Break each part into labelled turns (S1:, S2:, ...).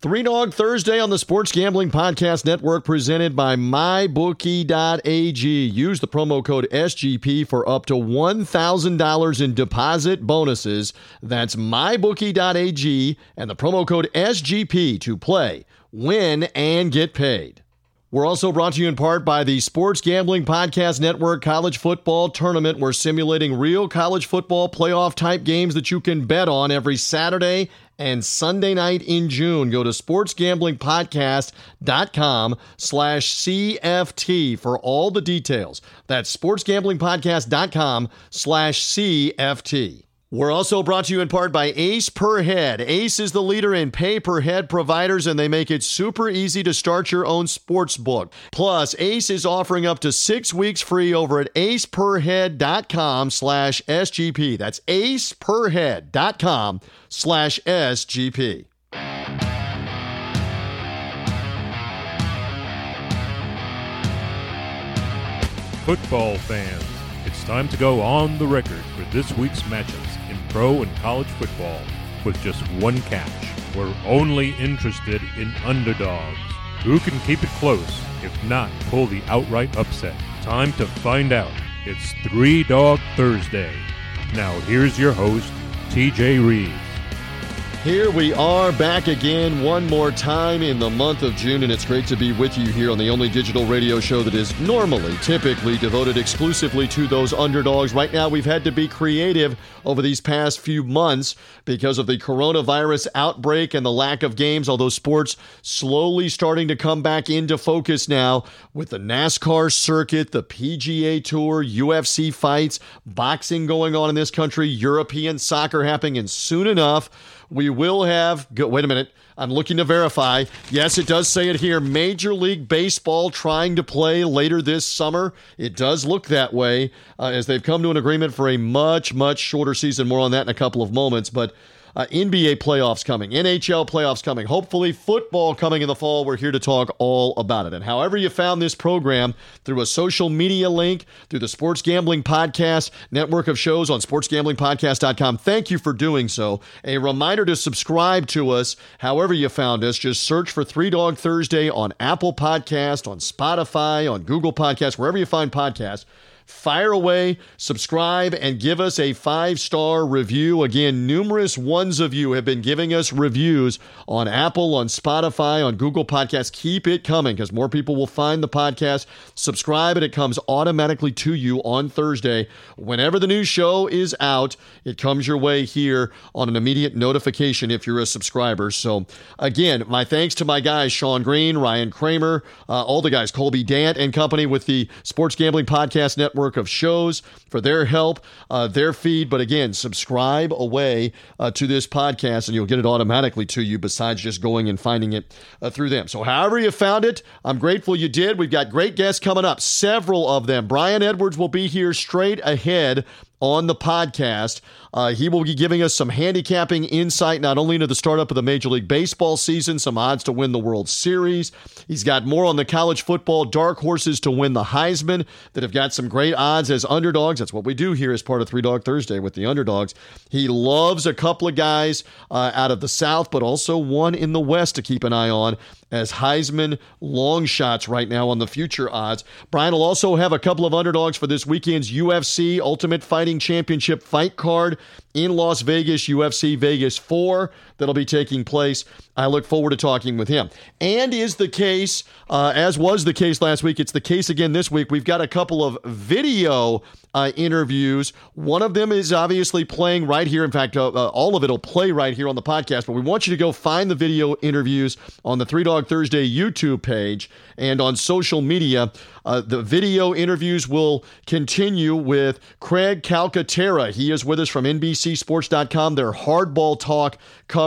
S1: Three Dog Thursday on the Sports Gambling Podcast Network presented by MyBookie.ag. Use the promo code SGP for up to $1,000 in deposit bonuses. That's MyBookie.ag and the promo code SGP to play, win, and get paid. We're also brought to you in part by the Sports Gambling Podcast Network College Football Tournament. We're simulating real college football playoff type games that you can bet on every Saturday and Sunday night in June. Go to sportsgamblingpodcast.com slash CFT for all the details. That's sportsgamblingpodcast.com slash CFT. We're also brought to you in part by Ace Per Head. Ace is the leader in pay per head providers, and they make it super easy to start your own sports book. Plus, Ace is offering up to six weeks free over at aceperhead.com slash SGP. That's aceperhead.com slash SGP.
S2: Football fans, it's time to go on the record for this week's matchups in pro and college football with just one catch. We're only interested in underdogs. Who can keep it close, if not pull the outright upset? Time to find out. It's Three Dog Thursday. Now, here's your host, TJ Reeves.
S1: Here we are back again one more time in the month of June, and it's great to be with you here on the only digital radio show that is normally, typically devoted exclusively to those underdogs. Right now, we've had to be creative over these past few months because of the coronavirus outbreak and the lack of games, although sports slowly starting to come back into focus now with the NASCAR circuit, the PGA Tour, UFC fights, boxing going on in this country, European soccer happening, and soon enough, we will have, go, wait a minute, I'm looking to verify. Yes, it does say it here Major League Baseball trying to play later this summer. It does look that way uh, as they've come to an agreement for a much, much shorter season. More on that in a couple of moments. But uh, NBA playoffs coming, NHL playoffs coming, hopefully football coming in the fall. We're here to talk all about it. And however you found this program through a social media link, through the Sports Gambling Podcast network of shows on sportsgamblingpodcast.com, thank you for doing so. A reminder to subscribe to us however you found us. Just search for Three Dog Thursday on Apple Podcast, on Spotify, on Google Podcast, wherever you find podcasts fire away, subscribe, and give us a five star review. Again, numerous ones of you have been giving us reviews on Apple, on Spotify, on Google Podcasts. Keep it coming because more people will find the podcast. Subscribe, and it comes automatically to you on Thursday. Whenever the new show is out, it comes your way here on an immediate notification if you're a subscriber. So, again, my thanks to my guys, Sean Green, Ryan Kramer, uh, all the guys, Colby Dant and company with the Sports Gambling Podcast Network network of shows for their help, uh, their feed. But again, subscribe away uh, to this podcast and you'll get it automatically to you besides just going and finding it uh, through them. So, however you found it, I'm grateful you did. We've got great guests coming up, several of them. Brian Edwards will be here straight ahead on the podcast. Uh, he will be giving us some handicapping insight, not only into the startup of the Major League Baseball season, some odds to win the World Series. He's got more on the college football dark horses to win the Heisman that have got some great odds as underdogs. That's what we do here as part of Three Dog Thursday with the underdogs. He loves a couple of guys uh, out of the South, but also one in the West to keep an eye on as Heisman long shots right now on the future odds. Brian will also have a couple of underdogs for this weekend's UFC Ultimate Fighting Championship fight card in Las Vegas, UFC Vegas 4, that'll be taking place. I look forward to talking with him. And is the case, uh, as was the case last week, it's the case again this week. We've got a couple of video uh, interviews. One of them is obviously playing right here. In fact, uh, uh, all of it will play right here on the podcast, but we want you to go find the video interviews on the Three Dog Thursday YouTube page and on social media. Uh, the video interviews will continue with Craig Calcaterra. He is with us from NBCSports.com, their hardball talk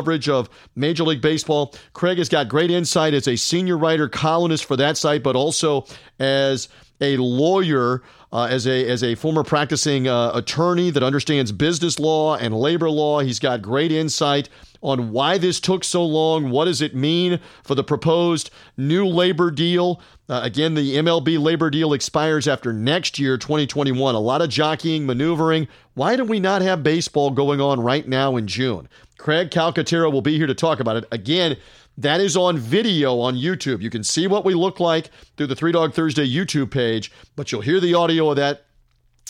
S1: of Major League Baseball. Craig has got great insight as a senior writer, columnist for that site, but also as a lawyer uh, as a as a former practicing uh, attorney that understands business law and labor law. He's got great insight on why this took so long. What does it mean for the proposed new labor deal? Uh, again, the MLB labor deal expires after next year, 2021. A lot of jockeying, maneuvering. Why do we not have baseball going on right now in June? Craig Calcaterra will be here to talk about it. Again, that is on video on YouTube. You can see what we look like through the Three Dog Thursday YouTube page, but you'll hear the audio of that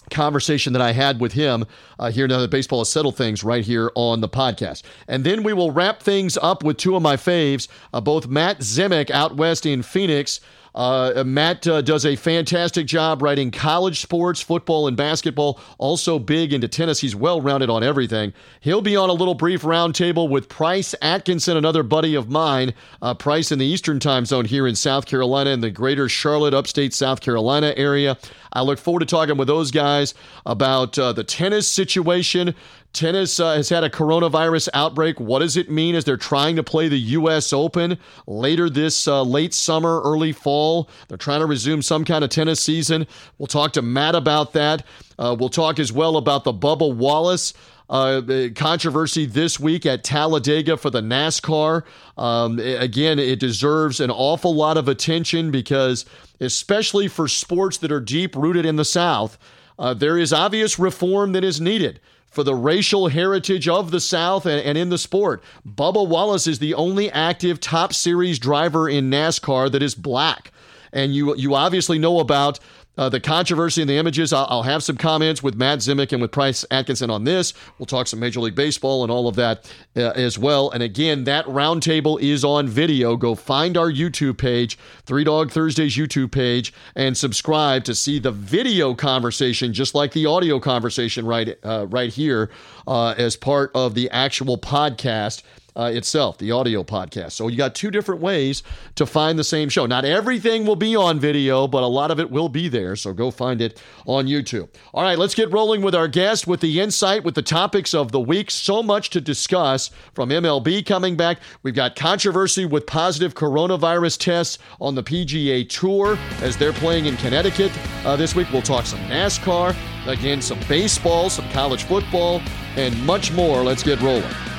S1: conversation that I had with him uh, here now that baseball has settled things right here on the podcast. And then we will wrap things up with two of my faves, uh, both Matt Zemek out west in Phoenix. Uh, Matt uh, does a fantastic job writing college sports, football, and basketball. Also big into tennis. He's well rounded on everything. He'll be on a little brief roundtable with Price Atkinson, another buddy of mine. Uh, Price in the Eastern Time Zone here in South Carolina in the greater Charlotte, upstate South Carolina area. I look forward to talking with those guys about uh, the tennis situation. Tennis uh, has had a coronavirus outbreak. What does it mean as they're trying to play the U.S. Open later this uh, late summer, early fall? They're trying to resume some kind of tennis season. We'll talk to Matt about that. Uh, we'll talk as well about the Bubba Wallace. Uh, controversy this week at Talladega for the NASCAR. Um, again, it deserves an awful lot of attention because, especially for sports that are deep rooted in the South, uh, there is obvious reform that is needed for the racial heritage of the South and, and, in the sport. Bubba Wallace is the only active top series driver in NASCAR that is black. And you you obviously know about uh, the controversy and the images. I'll, I'll, have some comments with Matt Zemek and with Price Atkinson on this. We'll talk some Major League Baseball and all of that uh, as well. And again, that roundtable is on video. Go find our YouTube page, Three Dog Thursdays YouTube page, and subscribe to see the video conversation, just like the audio conversation right uh, right here, uh, as part of the actual podcast uh, itself, the audio podcast. So you got two different ways to find the same show. Not everything will be on video, but a lot of it will be there. So go find it on YouTube. All right, let's get rolling with our guest with the insight, with the topics of the week. So much to discuss from MLB coming back. We've got controversy with positive coronavirus tests on the PGA Tour as they're playing in Connecticut uh, this week. We'll talk some NASCAR, again, some baseball, some college football, and much more. Let's get rolling.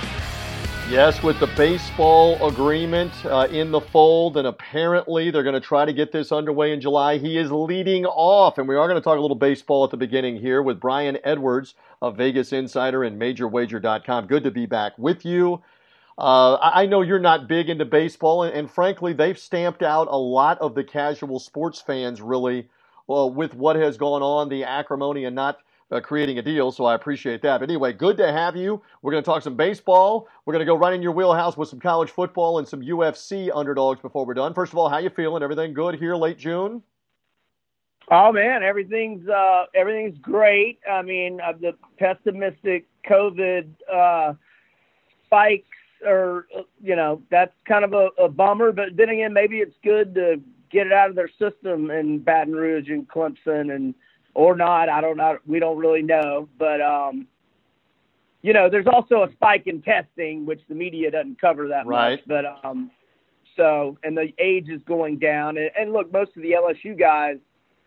S1: Yes, with the baseball agreement uh, in the fold, and apparently they're going to try to get this underway in July. He is leading off, and we are going to talk a little baseball at the beginning here with Brian Edwards of Vegas Insider and MajorWager.com. Good to be back with you. Uh, I know you're not big into baseball, and, and, frankly, they've stamped out a lot of the casual sports fans really well, with what has gone on, the acrimony, and not uh, creating a deal, so I appreciate that. But anyway, good to have you. We're going to talk some baseball. We're going to go right in your wheelhouse with some college football and some UFC underdogs before we're done. First of all, how you feeling? Everything good here late June?
S3: Oh man, everything's uh, everything's great. I mean, uh, the pessimistic COVID uh, spikes are, you know, that's kind of a, a bummer. But then again, maybe it's good to get it out of their system in Baton Rouge and Clemson and or not. I don't know. We don't really know. But, um, you know, there's also a spike in testing, which the media doesn't cover that
S1: right.
S3: much. But, um, so, and the age is going down. And, and look, most of the LSU guys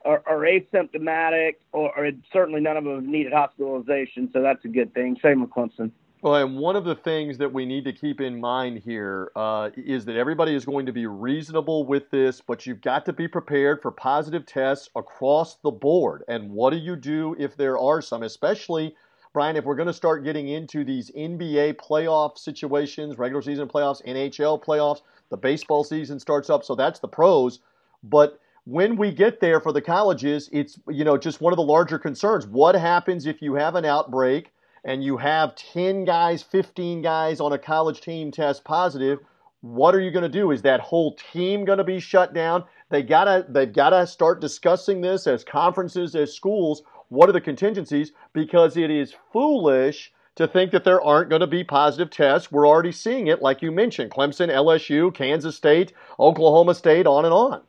S3: are, are asymptomatic, or, or certainly none of them have needed hospitalization. So that's a good thing. Same with Clemson.
S1: Well, and one of the things that we need to keep in mind here uh, is that everybody is going to be reasonable with this, but you've got to be prepared for positive tests across the board. And what do you do if there are some, especially, Brian, if we're going to start getting into these NBA playoff situations, regular season playoffs, NHL playoffs, the baseball season starts up, so that's the pros. But when we get there for the colleges, it's you know just one of the larger concerns. What happens if you have an outbreak? And you have 10 guys, 15 guys on a college team test positive, what are you going to do? Is that whole team going to be shut down? They gotta, they've got to start discussing this as conferences, as schools. What are the contingencies? Because it is foolish to think that there aren't going to be positive tests. We're already seeing it, like you mentioned Clemson, LSU, Kansas State, Oklahoma State, on and on.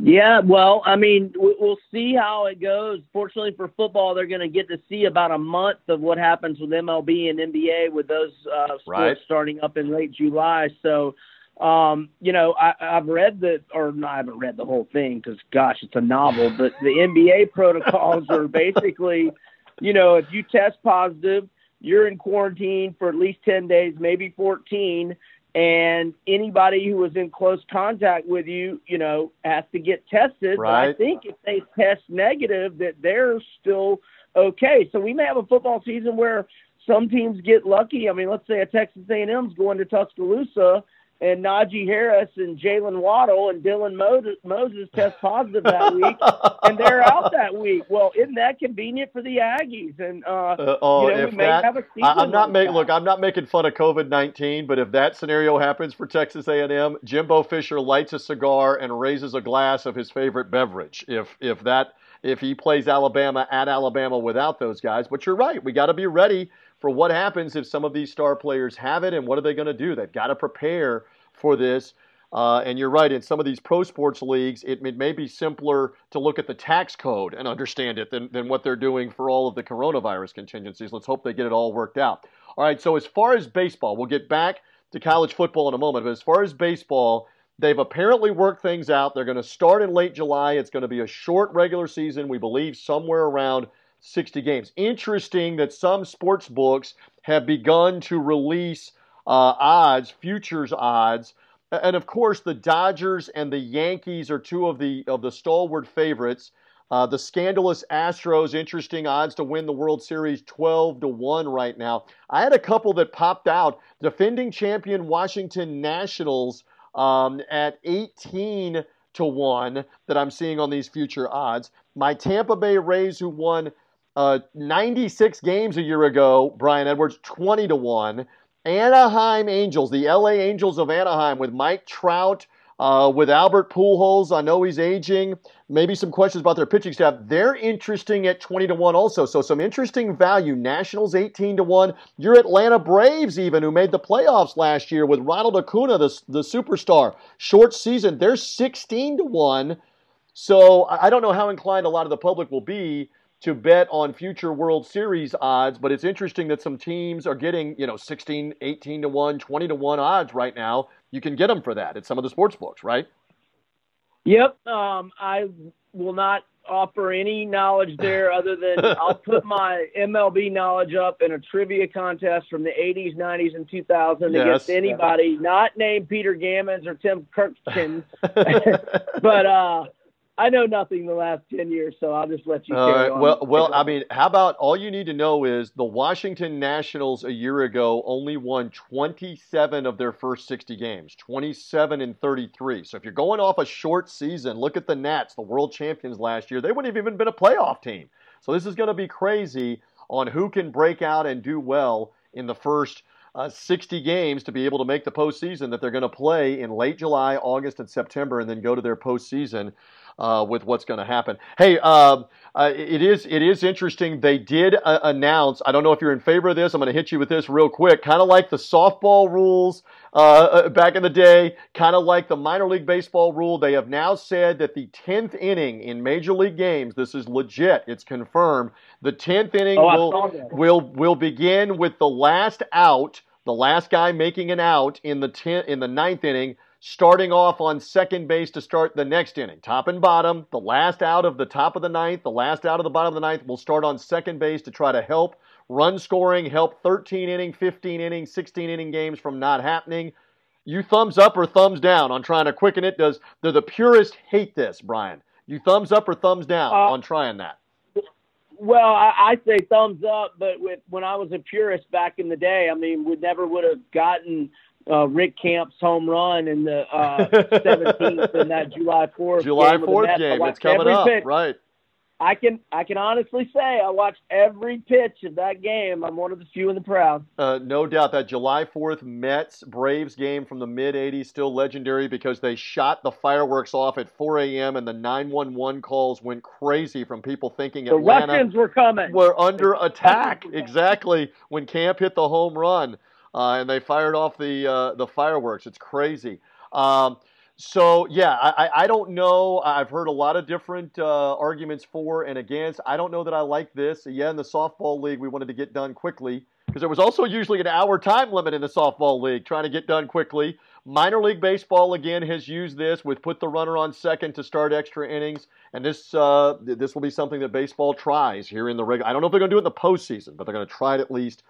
S3: Yeah, well, I mean, we'll see how it goes. Fortunately for football, they're going to get to see about a month of what happens with MLB and NBA with those uh, sports
S1: right.
S3: starting up in late July. So, um, you know, I, I've read the, or no, I haven't read the whole thing because, gosh, it's a novel. But the NBA protocols are basically, you know, if you test positive, you're in quarantine for at least 10 days, maybe 14 and anybody who was in close contact with you, you know, has to get tested.
S1: Right.
S3: But I think if they test negative, that they're still okay. So we may have a football season where some teams get lucky. I mean, let's say a Texas A&M's going to Tuscaloosa and Najee Harris and Jaylen Waddle and Dylan Moses test positive that week, and they're out that week. Well, isn't that convenient for the Aggies? And uh, uh, oh,
S1: you know, if that, I, am not making look. I'm not making fun of COVID nineteen, but if that scenario happens for Texas A&M, Jimbo Fisher lights a cigar and raises a glass of his favorite beverage. If if that if he plays Alabama at Alabama without those guys, but you're right, we got to be ready for what happens if some of these star players have it and what are they going to do? They've got to prepare for this. Uh, and you're right, in some of these pro sports leagues, it, it, may be simpler to look at the tax code and understand it than, than what they're doing for all of the coronavirus contingencies. Let's hope they get it all worked out. All right, so as far as baseball, we'll get back to college football in a moment, but as far as baseball, they've apparently worked things out. They're going to start in late July. It's going to be a short regular season, we believe somewhere around 60 games. Interesting that some sports books have begun to release uh, odds, futures odds. And of course, the Dodgers and the Yankees are two of the of the stalwart favorites. Uh, the scandalous Astros, interesting odds to win the World Series, 12 to 1 right now. I had a couple that popped out. Defending champion Washington Nationals um, at 18 to 1 that I'm seeing on these future odds. My Tampa Bay Rays, who won uh, 96 games a year ago, Brian Edwards, 20 to 1. Anaheim Angels, the LA Angels of Anaheim with Mike Trout, uh, with Albert Pujols. I know he's aging. Maybe some questions about their pitching staff. They're interesting at 20 to 1 also. So some interesting value. Nationals 18 to 1. Your Atlanta Braves even who made the playoffs last year with Ronald Acuna, the, the superstar. Short season, they're 16 to 1. So I don't know how inclined a lot of the public will be to bet on future World Series odds, but it's interesting that some teams are getting, you know, 16, 18 to 1, 20 to 1 odds right now. You can get them for that at some of the sports books, right?
S3: Yep. Um, I will not offer any knowledge there other than I'll put my MLB knowledge up in a trivia contest from the 80s, 90s, and 2000 yes. against anybody not named Peter Gammons or Tim Kurkjian. but uh, I know nothing the last ten years, so I'll just let you. All right. On.
S1: Well, well, I mean, how about all you need to know is the Washington Nationals a year ago only won 27 of their first 60 games, 27 and 33. So if you're going off a short season, look at the Nats, the world champions last year. They wouldn't have even been a playoff team. So this is going to be crazy on who can break out and do well in the first. Uh, 60 games to be able to make the postseason that they're going to play in late July, August, and September, and then go to their postseason uh, with what's going to happen. Hey, uh, uh, it is it is interesting. They did uh, announce. I don't know if you're in favor of this. I'm going to hit you with this real quick. Kind of like the softball rules uh, uh, back in the day. Kind of like the minor league baseball rule. They have now said that the 10th inning in major league games. This is legit. It's confirmed. The 10th inning oh, will will will begin with the last out. The last guy making an out in the ten, in the ninth inning starting off on second base to start the next inning. Top and bottom, the last out of the top of the ninth, the last out of the bottom of the ninth will start on second base to try to help run scoring, help 13 inning, 15 inning, 16 inning games from not happening. You thumbs up or thumbs down on trying to quicken it? Does the, the purists hate this, Brian? You thumbs up or thumbs down uh, on trying that?
S3: Well, I, I say thumbs up, but with when I was a purist back in the day, I mean, we never would have gotten uh, Rick Camp's home run in the uh, 17th in that July 4th
S1: July game 4th game. It's coming up, pitch. right?
S3: I can I can honestly say I watched every pitch of that game. I'm one of the few in the proud.
S1: Uh, no doubt that July 4th Mets Braves game from the mid 80s still legendary because they shot the fireworks off at 4 a.m. and the 911 calls went crazy from people thinking
S3: the
S1: Atlanta
S3: Russians were coming.
S1: Were under attack exactly when Camp hit the home run uh, and they fired off the uh, the fireworks. It's crazy. Um, so yeah, I, I don't know. I've heard a lot of different uh, arguments for and against. I don't know that I like this. Yeah, in the softball league, we wanted to get done quickly because there was also usually an hour time limit in the softball league, trying to get done quickly. Minor league baseball again has used this with put the runner on second to start extra innings, and this uh, this will be something that baseball tries here in the regular. I don't know if they're going to do it in the postseason, but they're going to try it at least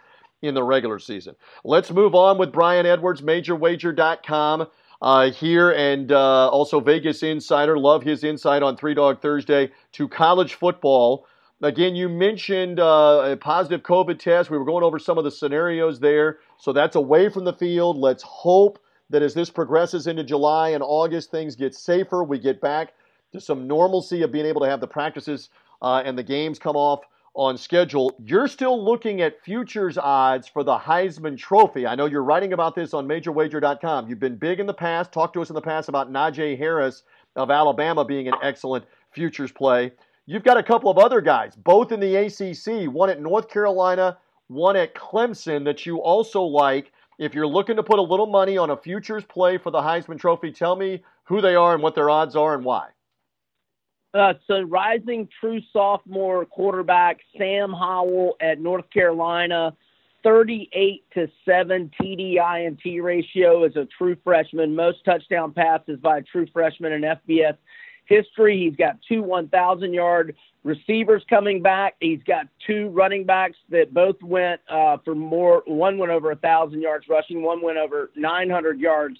S1: in the regular season. Let's move on with Brian Edwards, MajorWager.com. Uh, here and uh, also Vegas Insider. Love his insight on Three Dog Thursday to college football. Again, you mentioned uh, a positive COVID test. We were going over some of the scenarios there. So that's away from the field. Let's hope that as this progresses into July and August, things get safer. We get back to some normalcy of being able to have the practices uh, and the games come off on schedule. You're still looking at futures odds for the Heisman Trophy. I know you're writing about this on MajorWager.com. You've been big in the past. Talked to us in the past about Najee Harris of Alabama being an excellent futures play. You've got a couple of other guys, both in the ACC, one at North Carolina, one at Clemson, that you also like. If you're looking to put a little money on a futures play for the Heisman Trophy, tell me who they are and what their odds are and why.
S3: Uh, so rising true sophomore quarterback Sam Howell at North Carolina, 38 to 7 TD INT ratio as a true freshman. Most touchdown passes by a true freshman in FBS history. He's got two 1,000 yard receivers coming back. He's got two running backs that both went uh, for more. One went over a 1,000 yards rushing, one went over 900 yards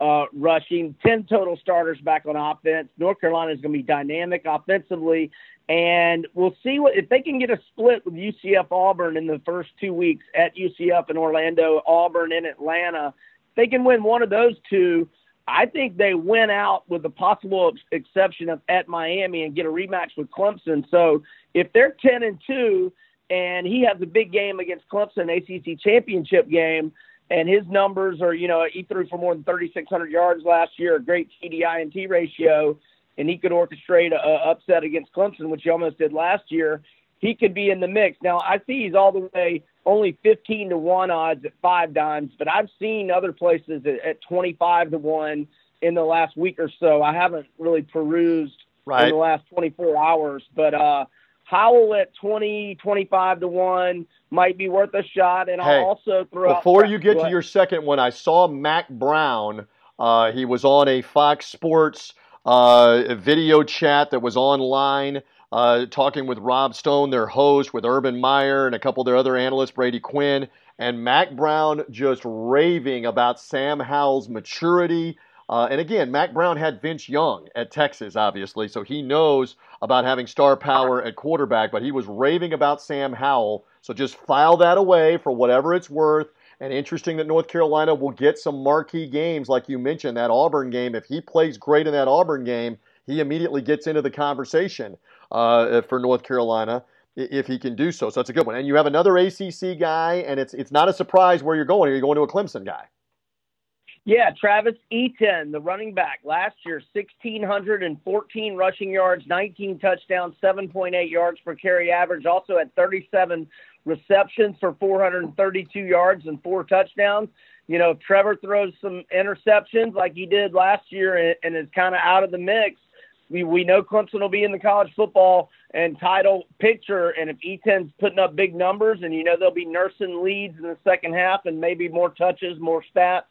S3: uh, rushing, 10 total starters back on offense. North Carolina is going to be dynamic offensively, and we'll see what if they can get a split with UCF Auburn in the first two weeks at UCF in Orlando, Auburn in Atlanta. If they can win one of those two. I think they win out with the possible exception of at Miami and get a rematch with Clemson. So if they're 10 and 2 and he has a big game against Clemson ACC championship game, and his numbers are, you know, he threw for more than 3,600 yards last year, a great TDI and T ratio, and he could orchestrate a, a upset against Clemson, which he almost did last year. He could be in the mix. Now, I see he's all the way only 15 to 1 odds at 5Dimes, but I've seen other places at, at 25 to 1 in the last week or so. I haven't really perused right. in the last 24 hours, but uh, Howell at 20, 25 to 1 might be worth a shot. And hey, I'll also throw
S1: Before you get to your second one, I saw Mack Brown. Uh, he was on a Fox Sports uh, video chat that was online. Uh, talking with Rob Stone, their host, with Urban Meyer and a couple of their other analysts, Brady Quinn, and Mack Brown just raving about Sam Howell's maturity, uh, and again, Mack Brown had Vince Young at Texas, obviously, so he knows about having star power at quarterback, but he was raving about Sam Howell. So just file that away for whatever it's worth. And interesting that North Carolina will get some marquee games, like you mentioned, that Auburn game. If he plays great in that Auburn game, he immediately gets into the conversation uh, for North Carolina if he can do so. So that's a good one. And you have another ACC guy, and it's it's not a surprise where you're going. You're going to a Clemson guy.
S3: Yeah, Travis Etienne, the running back, last year, 1,614 rushing yards, 19 touchdowns, 7.8 yards per carry average, also had 37 receptions for 432 yards and four touchdowns. You know, if Trevor throws some interceptions like he did last year and, and is kind of out of the mix, we, we know Clemson will be in the college football and title picture. And if Etienne's putting up big numbers and you know they'll be nursing leads in the second half and maybe more touches, more stats,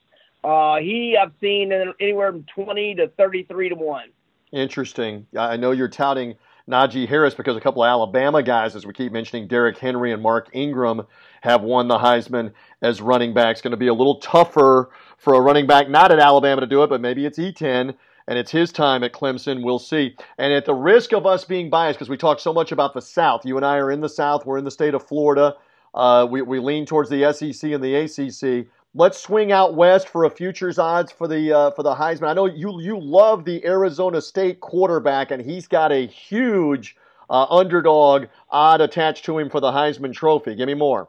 S3: uh, he I've seen anywhere from twenty to thirty-three to one.
S1: Interesting. I know you're touting Najee Harris because a couple of Alabama guys, as we keep mentioning, Derrick Henry and Mark Ingram, have won the Heisman as running backs. Going to be a little tougher for a running back not at Alabama to do it, but maybe it's Etienne and it's his time at Clemson. We'll see. And at the risk of us being biased, because we talk so much about the South, you and I are in the South, we're in the state of Florida. Uh, we, we lean towards the SEC and the ACC. Let's swing out west for a futures odds for the uh, for the Heisman. I know you you love the Arizona State quarterback, and he's got a huge uh, underdog odd attached to him for the Heisman Trophy. Give me more.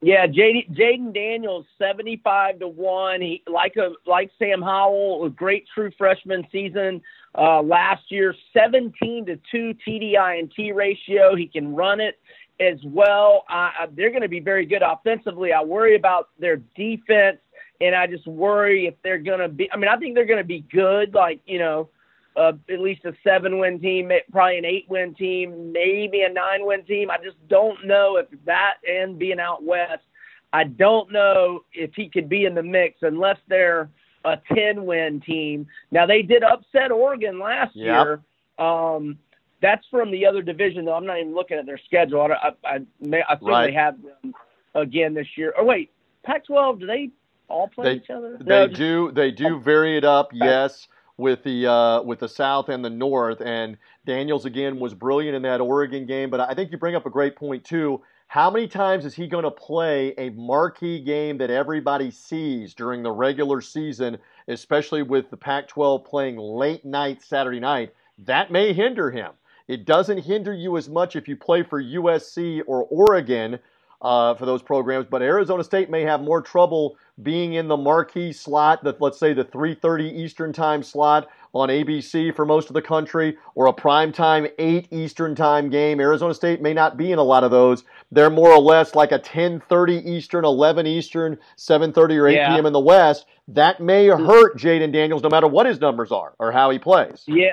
S3: Yeah, Jayden Daniels, seventy-five to one. He like a like Sam Howell, a great true freshman season uh, last year. Seventeen to two TDI and T ratio. He can run it as well. Uh, they're going to be very good offensively. I worry about their defense, and I just worry if they're going to be. I mean, I think they're going to be good, like you know, uh, at least a seven-win team, probably an eight-win team, maybe a nine-win team. I just don't know if that and being out west. I don't know if he could be in the mix unless they're a 10 win team. Now, they did upset Oregon last yep. year. Um, that's from the other division, though. I'm not even looking at their schedule. I, I, I, may, I think right. they have them again this year. Oh wait, Pac-12. Do they all play
S1: they,
S3: each other?
S1: They no, do. They do vary it up. Yes. with the uh, with the South and the North. And Daniels again was brilliant in that Oregon game. But I think you bring up a great point too. How many times is he going to play a marquee game that everybody sees during the regular season, especially with the Pac 12 playing late night Saturday night? That may hinder him. It doesn't hinder you as much if you play for USC or Oregon uh, for those programs, but Arizona State may have more trouble being in the marquee slot, that let's say the 3:30 Eastern Time slot on ABC for most of the country, or a prime time 8 Eastern Time game. Arizona State may not be in a lot of those. They're more or less like a 10:30 Eastern, 11 Eastern, 7:30 or 8 yeah. p.m. in the West. That may mm-hmm. hurt Jayden Daniels, no matter what his numbers are or how he plays.
S3: Yeah,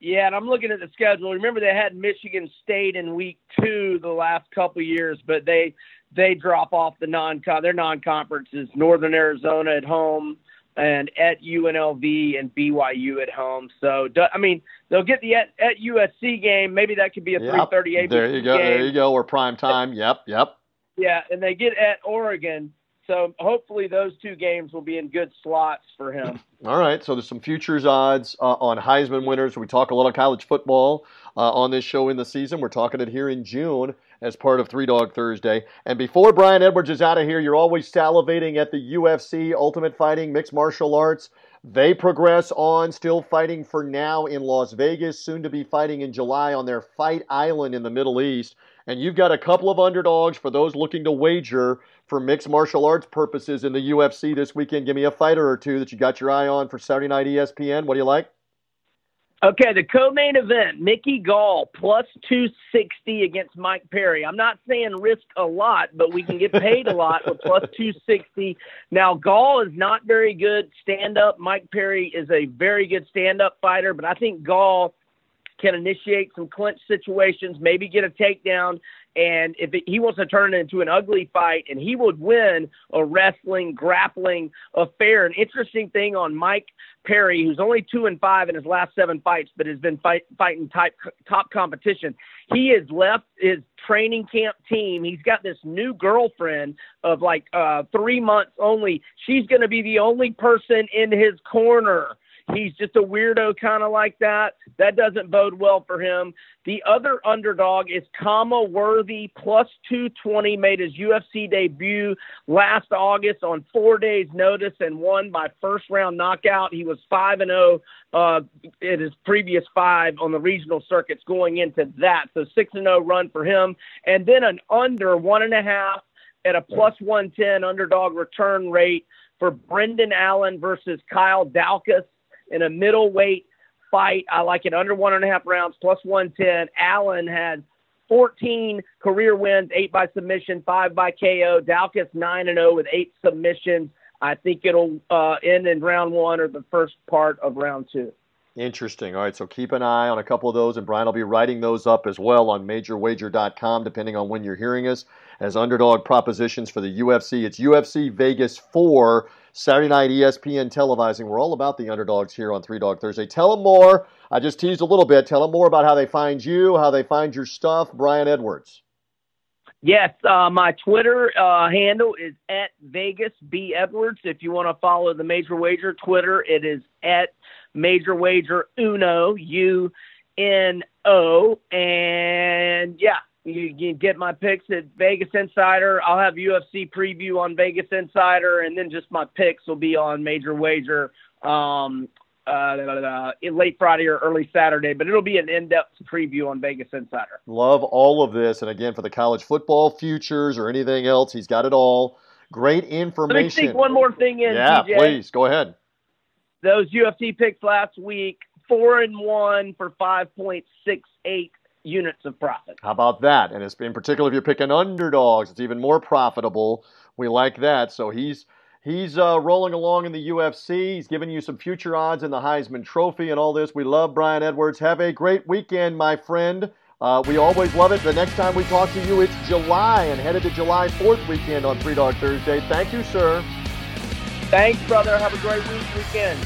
S3: yeah, and I'm looking at the schedule. Remember, they had Michigan State in week two the last couple years, but they they drop off the non their non conferences. Northern Arizona at home and at UNLV and BYU at home. So I mean, they'll get the at, at USC game. Maybe that could be a yep. 3:30
S1: There you go.
S3: Game.
S1: There you go. Or prime time. Yep. Yep.
S3: Yeah, and they get at Oregon. So hopefully those two games will be in good slots for him.
S1: All right. So there's some futures odds uh, on Heisman winners. We talk a lot of college football uh, on this show in the season. We're talking it here in June as part of Three Dog Thursday. And before Brian Edwards is out of here, you're always salivating at the UFC, Ultimate Fighting, Mixed Martial Arts. They progress on, still fighting for now in Las Vegas, soon to be fighting in July on their Fight Island in the Middle East. And you've got a couple of underdogs for those looking to wager for mixed martial arts purposes in the UFC this weekend. Give me a fighter or two that you got your eye on for Saturday night ESPN. What do you like?
S3: Okay, the co-main event, Mickey Gall plus 260 against Mike Perry. I'm not saying risk a lot, but we can get paid a lot with plus 260. Now, Gall is not very good stand-up. Mike Perry is a very good stand-up fighter, but I think Gall can initiate some clinch situations, maybe get a takedown, and if it, he wants to turn it into an ugly fight, and he would win a wrestling, grappling affair. An interesting thing on Mike Perry, who's only two and five in his last seven fights, but has been fight, fighting type, top competition. He has left his training camp team. He's got this new girlfriend of like uh, three months only. She's going to be the only person in his corner He's just a weirdo kind of like that. That doesn't bode well for him. The other underdog is Khama Worthy, plus 220, made his UFC debut last August on four days' notice and won by first round knockout. He was 5 and 0 uh, in his previous five on the regional circuits going into that. So 6 and 0 run for him. And then an under one and a half at a plus 110 underdog return rate for Brendan Allen versus Kyle Daukaus in a middleweight fight. I like it under one and a half rounds, plus 110. Allen had 14 career wins, eight by submission, five by KO. Daukaus 9 and 0 with eight submissions. I think it'll uh, end in round one or the first part of round two.
S1: Interesting. All right, so keep an eye on a couple of those, and Brian will be writing those up as well on MajorWager.com, depending on when you're hearing us, as underdog propositions for the UFC. It's UFC Vegas 4 Saturday night ESPN televising. We're all about the underdogs here on Three Dog Thursday. Tell them more. I just teased a little bit. Tell them more about how they find you, how they find your stuff. Brian Edwards.
S3: Yes, uh, my Twitter uh, handle is at Vegas B Edwards. If you want to follow the Major Wager Twitter, it is at Major Wager Uno U N O. And yeah, you can get my picks at Vegas Insider. I'll have UFC preview on Vegas Insider, and then just my picks will be on Major Wager um, uh, late Friday or early Saturday. But it'll be an in-depth preview on Vegas Insider.
S1: Love all of this, and again for the college football futures or anything else, he's got it all. Great information. Let
S3: me sneak one more thing in.
S1: Yeah, please go ahead.
S3: Those UFC picks last week, four and one for five point six eight units of profit.
S1: How about that? And it's in particular, if you're picking underdogs, it's even more profitable. We like that. So he's he's uh, rolling along in the UFC. He's giving you some future odds in the Heisman Trophy and all this. We love Brian Edwards. Have a great weekend, my friend. Uh, we always love it. The next time we talk to you, it's July and headed to July 4th weekend on Three Dog Thursday. Thank you, sir.
S3: Thanks, brother. Have a great week weekend.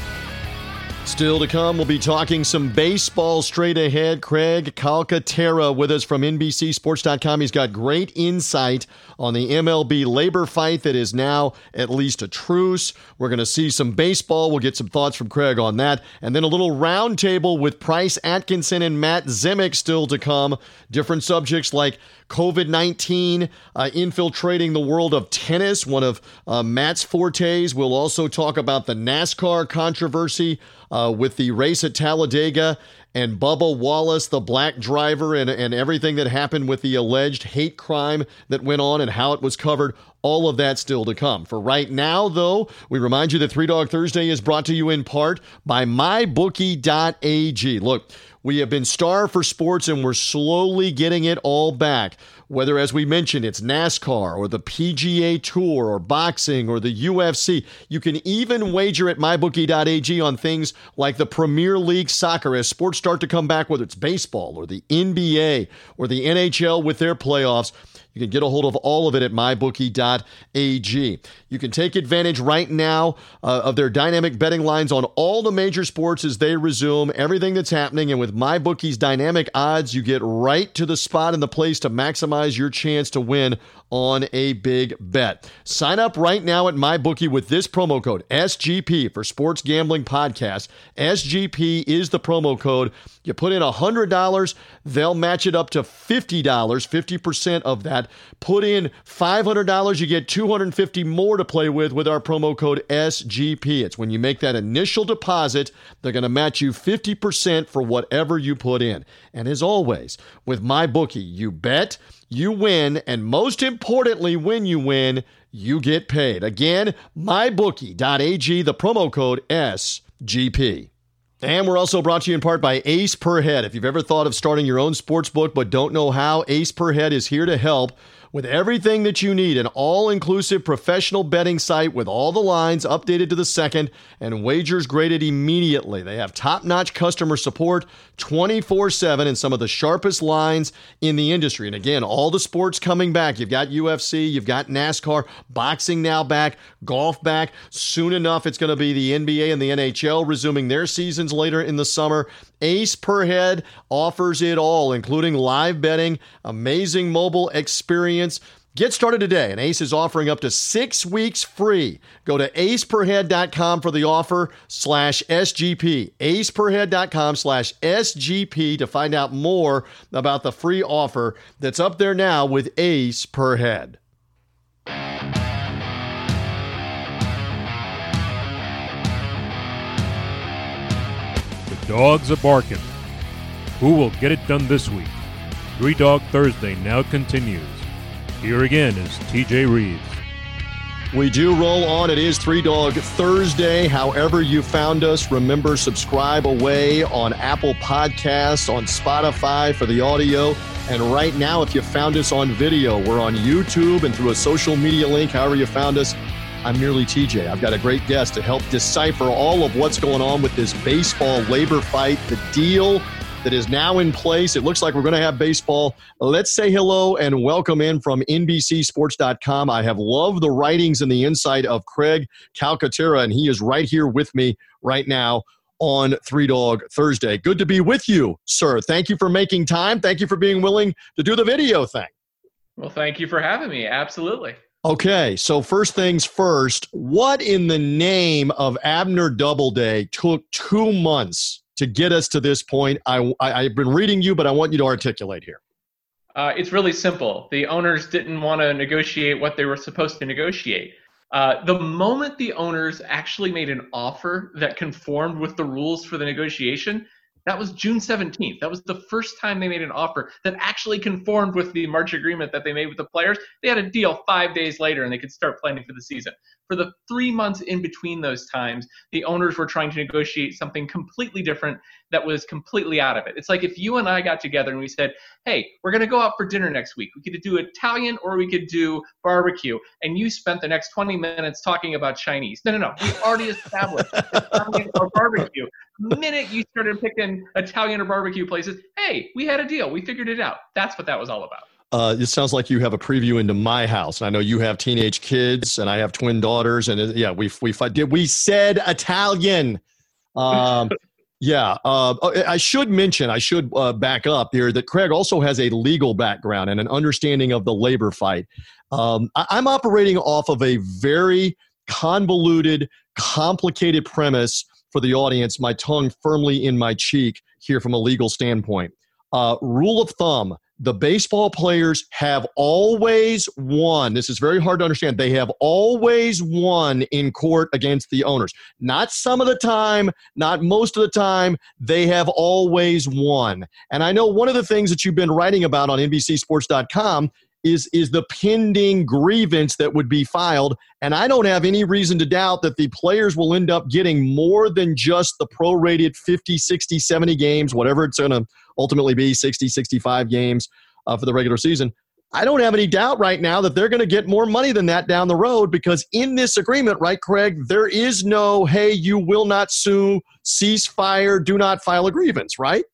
S1: Still to come, we'll be talking some baseball straight ahead. Craig Calcaterra with us from NBCSports.com. He's got great insight on the MLB labor fight that is now at least a truce. We're going to see some baseball. We'll get some thoughts from Craig on that. And then a little roundtable with Price Atkinson and Matt Zemek still to come. Different subjects like COVID 19 uh, infiltrating the world of tennis, one of uh, Matt's fortes. We'll also talk about the NASCAR controversy uh, with the race at Talladega and Bubba Wallace, the black driver, and, and everything that happened with the alleged hate crime that went on and how it was covered. All of that still to come. For right now, though, we remind you that Three Dog Thursday is brought to you in part by MyBookie.ag. Look, we have been starved for sports and we're slowly getting it all back. Whether, as we mentioned, it's NASCAR or the PGA Tour or boxing or the UFC, you can even wager at mybookie.ag on things like the Premier League soccer as sports start to come back, whether it's baseball or the NBA or the NHL with their playoffs. You can get a hold of all of it at mybookie.ag. You can take advantage right now uh, of their dynamic betting lines on all the major sports as they resume everything that's happening. And with MyBookie's dynamic odds, you get right to the spot and the place to maximize your chance to win on a big bet. Sign up right now at MyBookie with this promo code SGP for Sports Gambling Podcast. SGP is the promo code. You put in $100, they'll match it up to $50, 50% of that. Put in $500, you get 250 more to play with with our promo code SGP. It's when you make that initial deposit, they're going to match you 50% for whatever you put in. And as always, with my bookie, you bet you win, and most importantly, when you win, you get paid. Again, mybookie.ag, the promo code SGP. And we're also brought to you in part by Ace Per Head. If you've ever thought of starting your own sports book but don't know how, Ace Per Head is here to help with everything that you need an all inclusive professional betting site with all the lines updated to the second and wagers graded immediately. They have top notch customer support 24 7 and some of the sharpest lines in the industry. And again, all the sports coming back. You've got UFC, you've got NASCAR, boxing now back, golf back. Soon enough, it's going to be the NBA and the NHL resuming their seasons later in the summer. Ace per head offers it all, including live betting, amazing mobile experience. Get started today, and Ace is offering up to six weeks free. Go to aceperhead.com for the offer slash SGP. aceperhead.com slash SGP to find out more about the free offer that's up there now with Ace per head.
S2: Dogs are barking. Who will get it done this week? Three Dog Thursday now continues. Here again is TJ Reeves.
S1: We do roll on. It is Three Dog Thursday. However, you found us, remember subscribe away on Apple Podcasts, on Spotify for the audio. And right now, if you found us on video, we're on YouTube and through a social media link, however you found us. I'm merely TJ. I've got a great guest to help decipher all of what's going on with this baseball labor fight, the deal that is now in place. It looks like we're going to have baseball. Let's say hello and welcome in from NBCSports.com. I have loved the writings and the insight of Craig Calcaterra, and he is right here with me right now on Three Dog Thursday. Good to be with you, sir. Thank you for making time. Thank you for being willing to do the video thing.
S4: Well, thank you for having me. Absolutely.
S1: Okay, so first things first, what in the name of Abner Doubleday took two months to get us to this point? I, I, have been reading you, but I want you to articulate here.
S4: Uh, it's really simple. The owners didn't want to negotiate what they were supposed to negotiate. Uh, the moment the owners actually made an offer that conformed with the rules for the negotiation, that was June 17th. That was the first time they made an offer that actually conformed with the March agreement that they made with the players. They had a deal five days later and they could start planning for the season. For the three months in between those times, the owners were trying to negotiate something completely different that was completely out of it. It's like if you and I got together and we said, hey, we're going to go out for dinner next week. We could do Italian or we could do barbecue. And you spent the next 20 minutes talking about Chinese. No, no, no. We already established Italian or barbecue. The minute you started picking Italian or barbecue places, hey, we had a deal. We figured it out. That's what that was all about.
S1: Uh, it sounds like you have a preview into my house. And I know you have teenage kids, and I have twin daughters. And uh, yeah, we we did we said Italian. Um, yeah, uh, I should mention, I should uh, back up here that Craig also has a legal background and an understanding of the labor fight. Um, I- I'm operating off of a very convoluted, complicated premise for the audience, my tongue firmly in my cheek here from a legal standpoint. Uh, rule of thumb the baseball players have always won. This is very hard to understand. They have always won in court against the owners. Not some of the time, not most of the time. They have always won. And I know one of the things that you've been writing about on NBCSports.com is is the pending grievance that would be filed and i don't have any reason to doubt that the players will end up getting more than just the prorated 50 60 70 games whatever it's going to ultimately be 60 65 games uh, for the regular season. I don't have any doubt right now that they're going to get more money than that down the road because in this agreement right craig there is no hey you will not sue cease fire do not file a grievance right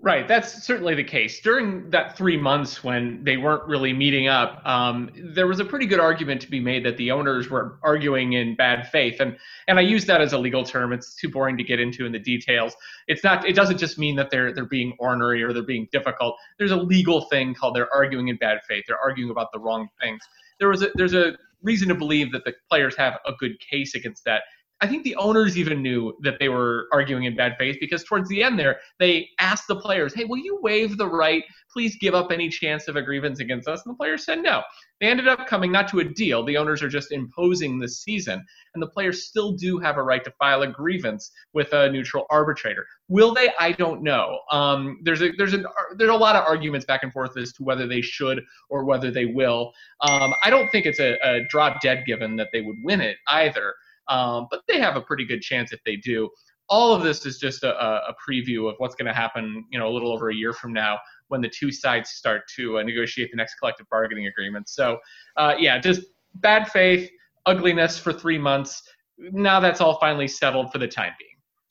S4: Right, that's certainly the case. During that three months when they weren't really meeting up, um, there was a pretty good argument to be made that the owners were arguing in bad faith, and and I use that as a legal term. It's too boring to get into in the details. It's not. It doesn't just mean that they're they're being ornery or they're being difficult. There's a legal thing called they're arguing in bad faith. They're arguing about the wrong things. There was a there's a reason to believe that the players have a good case against that. I think the owners even knew that they were arguing in bad faith because towards the end there, they asked the players, hey, will you waive the right? Please give up any chance of a grievance against us. And the players said no. They ended up coming not to a deal. The owners are just imposing the season. And the players still do have a right to file a grievance with a neutral arbitrator. Will they? I don't know. Um, there's a there's a there's a lot of arguments back and forth as to whether they should or whether they will. Um, I don't think it's a, a drop dead given that they would win it either. Um, but they have a pretty good chance if they do. All of this is just a, a preview of what's going to happen, you know, a little over a year from now when the two sides start to uh, negotiate the next collective bargaining agreement. So, uh, yeah, just bad faith, ugliness for three months. Now that's all finally settled for the time being.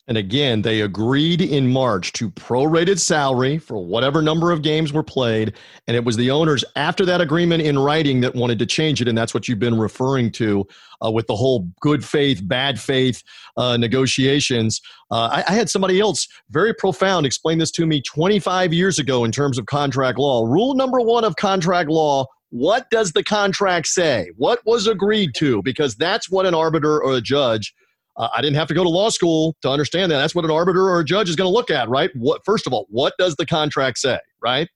S1: And again, they agreed in March to prorated salary for whatever number of games were played. And it was the owners after that agreement in writing that wanted to change it. And that's what you've been referring to uh, with the whole good faith, bad faith uh, negotiations. Uh, I, I, had somebody else very profound explain this to me 25 years ago in terms of contract law. Rule number one of contract law what does the contract say? What was agreed to? Because that's what an arbiter or a judge uh, I didn't have to go to law school to understand that. That's what an arbiter or a judge is going to look at, right? What first of all, what does the contract say, right?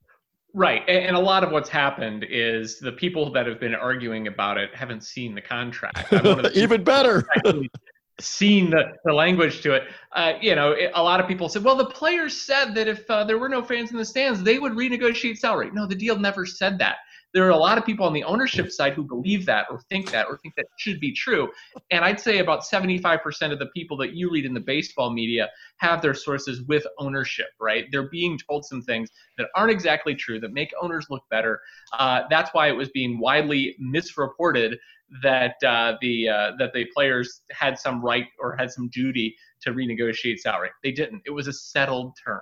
S4: Right. And a lot of what's happened is the people that have been arguing about it haven't seen the contract.
S1: Even better.
S4: seen the, the language to it. Uh, you know, it, a lot of people said, well, the players said that if uh, there were no fans in the stands, they would renegotiate salary. No, the deal never said that there are a lot of people on the ownership side who believe that or think that or think that should be true. And I'd say about 75% of the people that you read in the baseball media have their sources with ownership, right? They're being told some things that aren't exactly true that make owners look better. Uh, that's why it was being widely misreported that uh, the uh, that the players had some right or had some duty to renegotiate salary. They didn't. It was a settled term.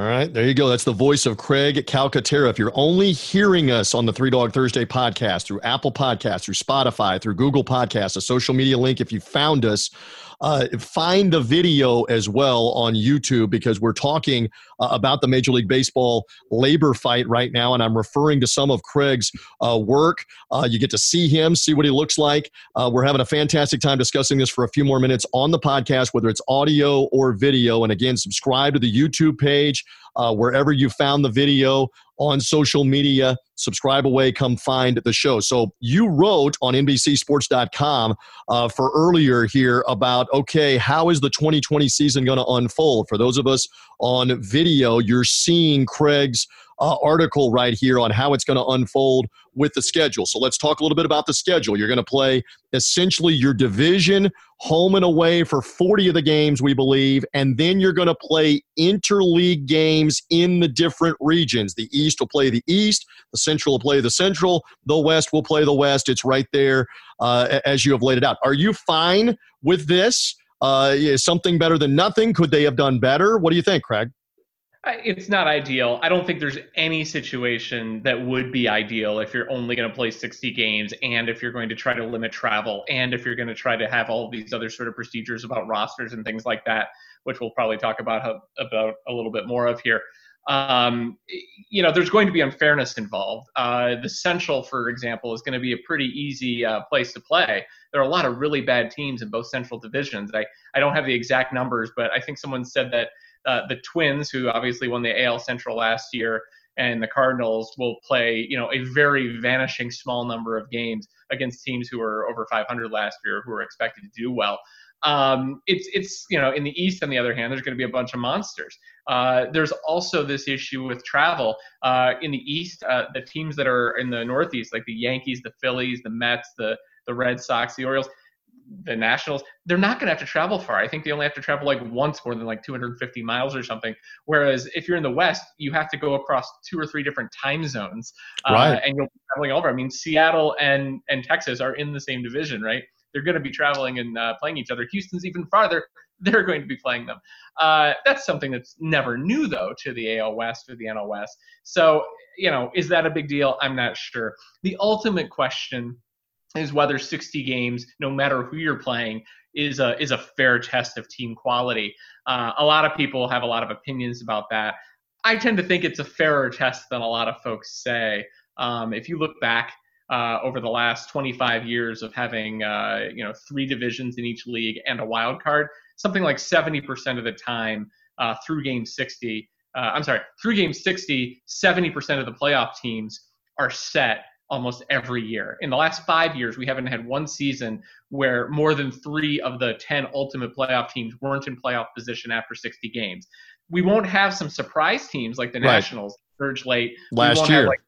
S1: All right, there you go. That's the voice of Craig Calcaterra. If you're only hearing us on the Three Dog Thursday podcast through Apple Podcasts, through Spotify, through Google Podcasts, a social media link, if you found us, uh, find the video as well on YouTube because we're talking uh, about the Major League Baseball labor fight right now, and I'm referring to some of Craig's uh, work. Uh, you get to see him, see what he looks like. Uh, we're having a fantastic time discussing this for a few more minutes on the podcast, whether it's audio or video. And again, subscribe to the YouTube page uh, wherever you found the video on social media. Subscribe away, come find the show. So you wrote on NBCSports.com uh, for earlier here about okay, how is the 2020 season going to unfold? For those of us on video, you're seeing Craig's uh, article right here on how it's going to unfold with the schedule. So let's talk a little bit about the schedule. You're going to play essentially your division home and away for 40 of the games, we believe, and then you're going to play interleague games in the different regions. The East will play the East, the Central will play the Central, the West will play the West. It's right there uh, as you have laid it out. Are you fine with this? Uh, is something better than nothing? Could they have done better? What do you think, Craig?
S4: It's not ideal. I don't think there's any situation that would be ideal if you're only going to play 60 games and if you're going to try to limit travel and if you're going to try to have all these other sort of procedures about rosters and things like that, which we'll probably talk about about a little bit more of here. Um, you know, there's going to be unfairness involved. Uh, the Central, for example, is going to be a pretty easy uh, place to play. There are a lot of really bad teams in both Central divisions. I, I don't have the exact numbers, but I think someone said that uh, the Twins, who obviously won the AL Central last year, and the Cardinals will play, you know, a very vanishing small number of games against teams who were over 500 last year, who are expected to do well. Um, it's it's you know in the East, on the other hand, there's going to be a bunch of monsters. Uh, there's also this issue with travel uh, in the East. Uh, the teams that are in the Northeast, like the Yankees, the Phillies, the Mets, the the Red Sox, the Orioles, the Nationals, they're not going to have to travel far. I think they only have to travel like once more than like 250 miles or something. Whereas if you're in the West, you have to go across two or three different time zones, uh, right. and you'll be traveling over. I mean, Seattle and and Texas are in the same division, right? They're going to be traveling and uh, playing each other. Houston's even farther. They're going to be playing them. Uh, that's something that's never new though to the AL West or the NL West. So you know, is that a big deal? I'm not sure. The ultimate question is whether 60 games, no matter who you're playing, is a is a fair test of team quality. Uh, a lot of people have a lot of opinions about that. I tend to think it's a fairer test than a lot of folks say. Um, if you look back uh, over the last 25 years of having uh, you know three divisions in each league and a wild card, something like 70% of the time uh, through game 60, uh, I'm sorry, through game 60, 70% of the playoff teams are set almost every year. In the last five years, we haven't had one season where more than three of the 10 ultimate playoff teams weren't in playoff position after 60 games. We won't have some surprise teams like the right. Nationals surge late
S1: last year. Like,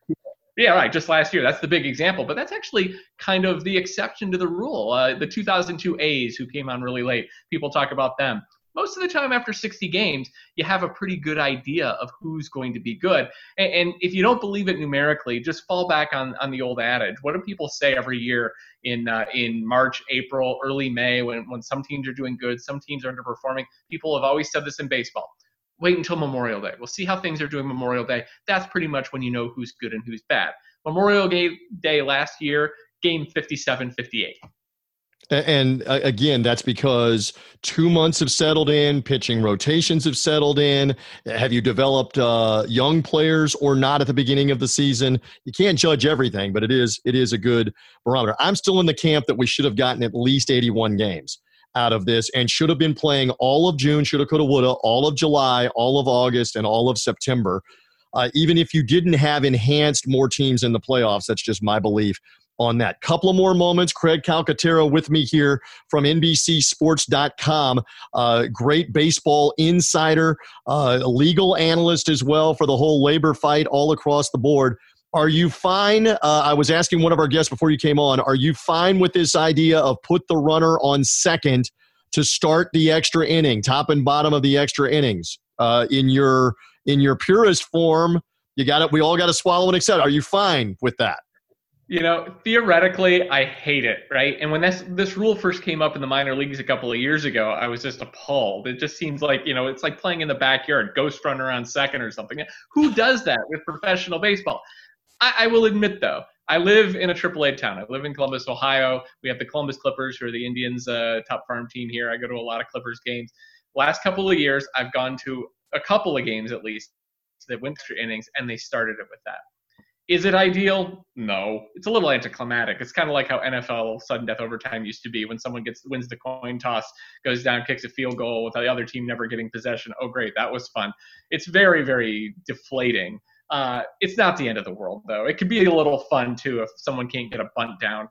S4: yeah, right. Just last year. That's the big example. But that's actually kind of the exception to the rule. Uh, the 2002 A's, who came on really late, people talk about them most of the time after 60 games, you have a pretty good idea of who's going to be good. And, and, if you don't believe it numerically, just fall back on, on the old adage. What do people say every year in uh, in March, April, early May when, when some teams are doing good, some teams are underperforming? People have always said this in baseball. Wait until Memorial Day. We'll see how things are doing Memorial Day. That's pretty much when you know who's good and who's bad. Memorial Day last year, game 57 58.
S1: And again, that's because two months have settled in, pitching rotations have settled in. Have you developed uh, young players or not at the beginning of the season? You can't judge everything, but it is it is a good barometer. I'm still in the camp that we should have gotten at least 81 games out of this and should have been playing all of June, shoulda, coulda, woulda, all of July, all of August, and all of September. Uh, even if you didn't have enhanced more teams in the playoffs, that's just my belief on that. Couple of more moments. Craig Calcaterra with me here from NBCSports.com. Uh, great baseball insider, uh, legal analyst as well for the whole labor fight all across the board. Are you fine? Uh, I was asking one of our guests before you came on. Are you fine with this idea of put the runner on second to start the extra inning, top and bottom of the extra innings? Uh, in your in your purest form, you got it. We all got to swallow and accept. Are you fine with that?
S4: You know, theoretically, I hate it, right? And when this this rule first came up in the minor leagues a couple of years ago, I was just appalled. It just seems like you know, it's like playing in the backyard, ghost runner on second or something. Who does that with professional baseball? I, I will admit, though, I live in a AAA town. I live in Columbus, Ohio. We have the Columbus Clippers, who are the Indians' uh, top farm team here. I go to a lot of Clippers games. Last couple of years, I've gone to a couple of games at least that went through innings, and they started it with that. Is it ideal? No. It's a little anticlimactic. It's kind of like how NFL sudden death overtime used to be when someone gets wins the coin toss, goes down, kicks a field goal with the other team never getting possession. Oh, great, that was fun. It's very, very deflating. Uh, it's not the end of the world, though. It could be a little fun, too, if someone can't get a bunt down.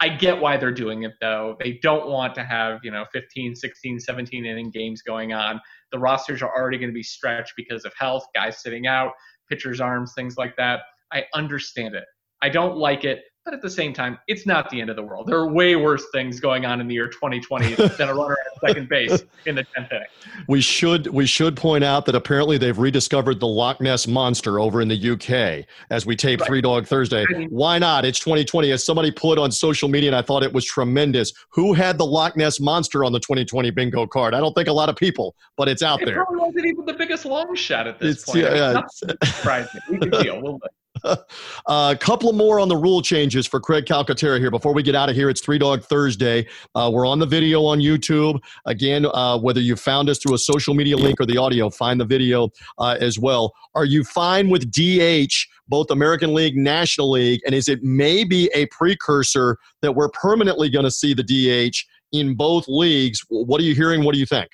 S4: I get why they're doing it, though. They don't want to have, you know, 15, 16, 17 inning games going on. The rosters are already going to be stretched because of health, guys sitting out, pitchers' arms, things like that I understand it. I don't like it, But at the same time, it's not the end of the world. There are way worse things going on in the year 2020 than a runner at second base in the 10th inning.
S1: We should we should point out that apparently they've rediscovered the Loch Ness monster over in the UK as we tape right. Three Dog Thursday. I mean, Why not? It's 2020. As somebody put on social media, and I thought it was tremendous. Who had the Loch Ness monster on the 2020 bingo card? I don't think a lot of people, but it's out
S4: it
S1: there.
S4: It probably wasn't even the biggest long shot at this it's, point. Yeah, surprising. We can deal bit.
S1: A uh, couple more on the rule changes for Craig Calcaterra here. Before we get out of here, it's Three Dog Thursday. Uh, we're on the video on YouTube. Again, uh, whether you found us through a social media link or the audio, find the video uh, as well. Are you fine with DH, both American League, National League? And is it maybe a precursor that we're permanently going to see the DH in both leagues? What are you hearing? What do you think?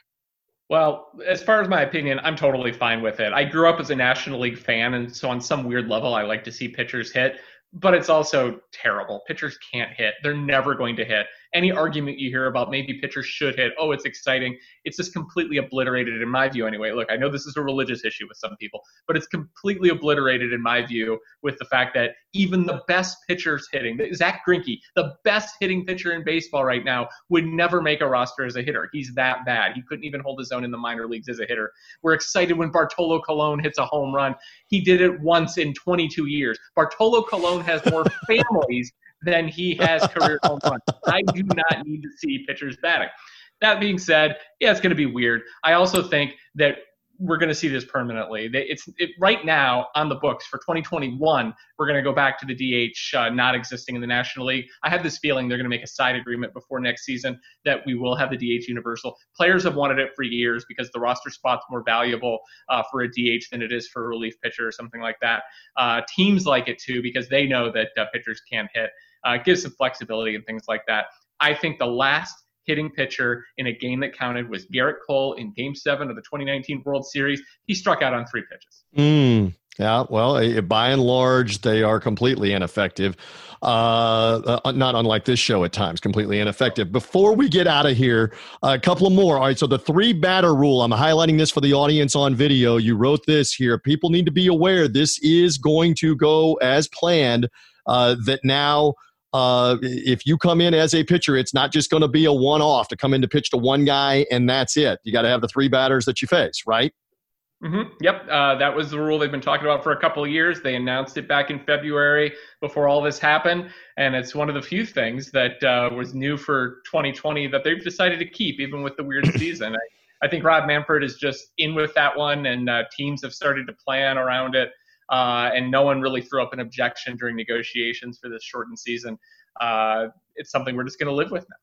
S4: Well, as far as my opinion, I'm totally fine with it. I grew up as a National League fan, and so on some weird level, I like to see pitchers hit but it's also terrible. Pitchers can't hit. They're never going to hit. Any argument you hear about maybe pitchers should hit, oh, it's exciting, it's just completely obliterated in my view anyway. Look, I know this is a religious issue with some people, but it's completely obliterated in my view with the fact that even the best pitchers hitting, Zack Greinke, the best hitting pitcher in baseball right now, would never make a roster as a hitter. He's that bad. He couldn't even hold his own in the minor leagues as a hitter. We're excited when Bartolo Colon hits a home run. He did it once in 22 years. Bartolo Colon has more families than he has career home runs. I do not need to see pitchers batting. That being said, yeah, it's going to be weird. I also think that we're going to see this permanently. It's it, right now on the books for 2021. We're going to go back to the DH uh, not existing in the National League. I have this feeling they're going to make a side agreement before next season that we will have the DH universal. Players have wanted it for years because the roster spot's more valuable uh, for a DH than it is for a relief pitcher or something like that. Uh, teams like it too because they know that uh, pitchers can't hit. Uh, gives some flexibility and things like that. I think the last hitting pitcher in a game that counted was Gerrit Cole in Game Seven of the 2019 World Series. He struck out on three pitches.
S1: Mm, yeah, well, eh, by and large, they are completely ineffective. Uh, uh, not unlike this show at times, completely ineffective. Before we get out of here, a couple of more. All right, so the three batter rule. I'm highlighting this for the audience on video. You wrote this here. People need to be aware this is going to go as planned. Uh, that now uh, if you come in as a pitcher, it's not just going to be a one off to come in to pitch to one guy and that's it. You got to have the three batters that you face, right?
S4: Mm-hmm. Yep, uh, that was the rule they've been talking about for a couple of years. They announced it back in February before all this happened, and it's one of the few things that uh, was new for 2020 that they've decided to keep, even with the weird season. I, I, think Rob Manfred is just in with that one, and uh, teams have started to plan around it uh, and no one really threw up an objection during negotiations for this shortened season. Uh, it's something we're just going to live with now.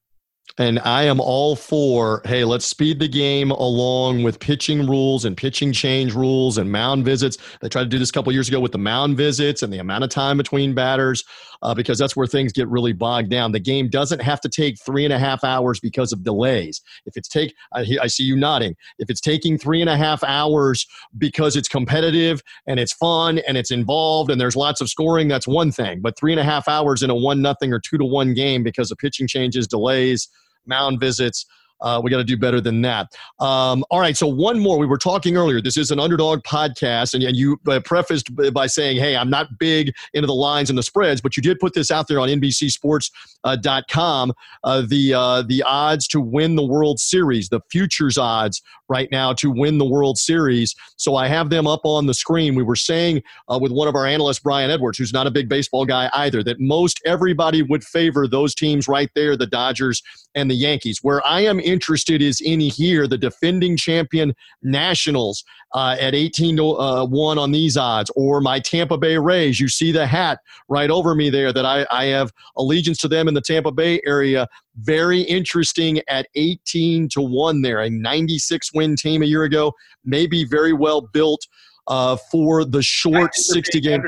S1: And I am all for, hey, let's speed the game along with pitching rules and pitching change rules and mound visits. They tried to do this a couple years ago with the mound visits and the amount of time between batters uh, because that's where things get really bogged down. The game doesn't have to take three and a half hours because of delays. If it's take, I, I see you nodding. If it's taking three and a half hours because it's competitive and it's fun and it's involved and there's lots of scoring, that's one thing. But three and a half hours in a one nothing or two to one game because of pitching changes, delays mound visits. Uh, we got to do better than that. Um, all right, so one more. We were talking earlier. This is an underdog podcast, and, and you uh, prefaced by saying, "Hey, I'm not big into the lines and the spreads," but you did put this out there on NBCSports.com. Uh, uh, the uh, the odds to win the World Series, the futures odds right now to win the World Series. So I have them up on the screen. We were saying uh, with one of our analysts, Brian Edwards, who's not a big baseball guy either, that most everybody would favor those teams right there, the Dodgers and the Yankees. Where I am interested is in here, the defending champion Nationals uh, at 18 to uh, 1 on these odds, or my Tampa Bay Rays. You see the hat right over me there that I, I have allegiance to them in the Tampa Bay area. Very interesting at 18 to 1 there. A 96 win team a year ago, maybe very well built uh, for the short 60 game.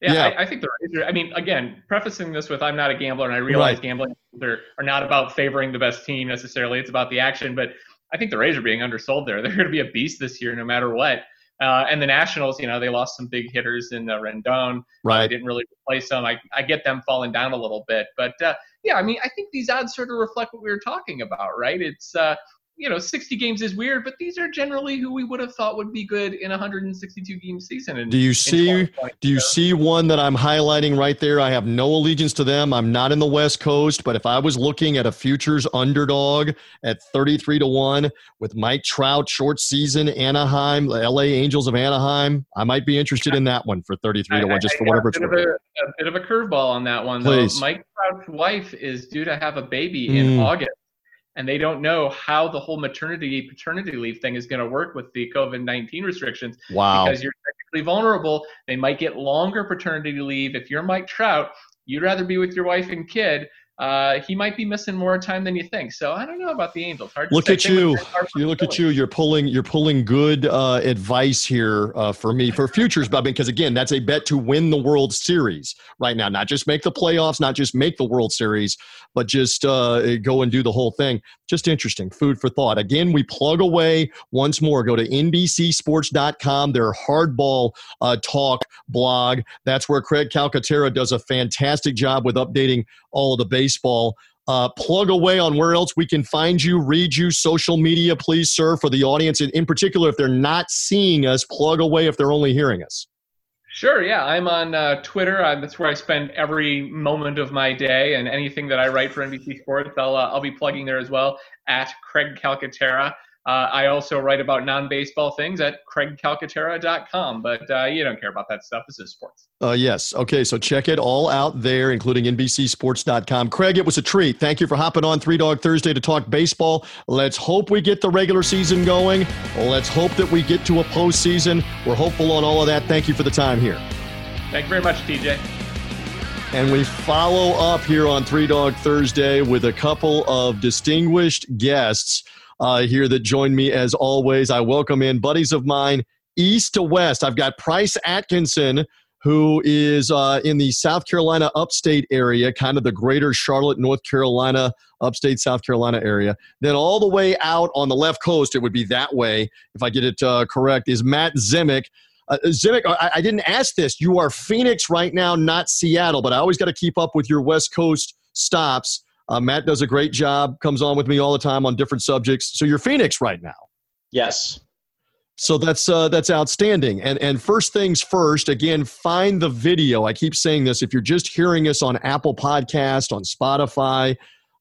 S4: Yeah, yeah. I, I, think they're. I mean, again, prefacing this with I'm not a gambler, and I realize right. gambling are, are not about favoring the best team necessarily. It's about the action. But I think the Rays are being undersold there. They're going to be a beast this year, no matter what. Uh, and the Nationals, you know, they lost some big hitters in uh, Rendon.
S1: Right.
S4: They didn't really replace them. I, I get them falling down a little bit. But uh, yeah, I mean, I think these odds sort of reflect what we were talking about, right? It's uh, you know, 60 games is weird, but these are generally who we would have thought would be good in a 162 game season. In,
S1: do you see? Do you see one that I'm highlighting right there? I have no allegiance to them. I'm not in the West Coast, but if I was looking at a futures underdog at 33 to one with Mike Trout, short season, Anaheim, LA Angels of Anaheim, I might be interested in that one for 33 to one, just for whatever it's
S4: worth. A, a bit of a curveball on that one, Please. though. Mike Trout's wife is due to have a baby in mm. August and they don't know how the whole maternity paternity leave thing is going to work with the COVID 19 restrictions.
S1: Wow.
S4: Because you're technically vulnerable. They might get longer paternity leave. If you're Mike Trout, you'd rather be with your wife and kid uh, he might be missing more time than you think. So I don't know about the Angels. Hard
S1: look at you. You look at you. You're pulling. You're pulling good uh, advice here uh, for me for futures, Bob. Because again, that's a bet to win the World Series right now. Not just make the playoffs, not just make the World Series, but just uh, go and do the whole thing. Just interesting. Food for thought. Again, we plug away once more. Go to NBCSports.com. Their hardball uh, talk blog. That's where Craig Calcaterra does a fantastic job with updating all of the baseball. Uh, plug away on where else we can find you, read you, social media, please, sir, for the audience. And in particular, if they're not seeing us, plug away if they're only hearing us.
S4: Sure, yeah. I'm on uh, Twitter. Uh, that's where I spend every moment of my day, and anything that I write for NBC Sports, I'll, uh, I'll be plugging there as well at Craig Calcaterra. Uh, I also write about non-baseball things at craigcalcaterra.com, but uh, you don't care about that stuff. This is sports.
S1: Uh, yes. Okay. So check it all out there, including NBCSports.com. Craig, it was a treat. Thank you for hopping on Three Dog Thursday to talk baseball. Let's hope we get the regular season going. Let's hope that we get to a postseason. We're hopeful on all of that. Thank you for the time here.
S4: Thank you very much, TJ.
S1: And we follow up here on Three Dog Thursday with a couple of distinguished guests uh, here that join me as always. I welcome in buddies of mine, east to west. I've got Price Atkinson, who is uh, in the South Carolina upstate area, kind of the greater Charlotte, North Carolina, upstate South Carolina area. Then all the way out on the left coast, it would be that way, if I get it uh, correct, is Matt Zimick. Uh, Zemek, I, I, didn't ask this. You are Phoenix right now, not Seattle, but I always got to keep up with your West Coast stops. Uh, Matt does a great job, comes on with me all the time on different subjects. So you're Phoenix right now.
S5: Yes.
S1: So that's uh, that's outstanding. And and first things first, again, find the video. I keep saying this. If you're just hearing us on Apple Podcast, on Spotify,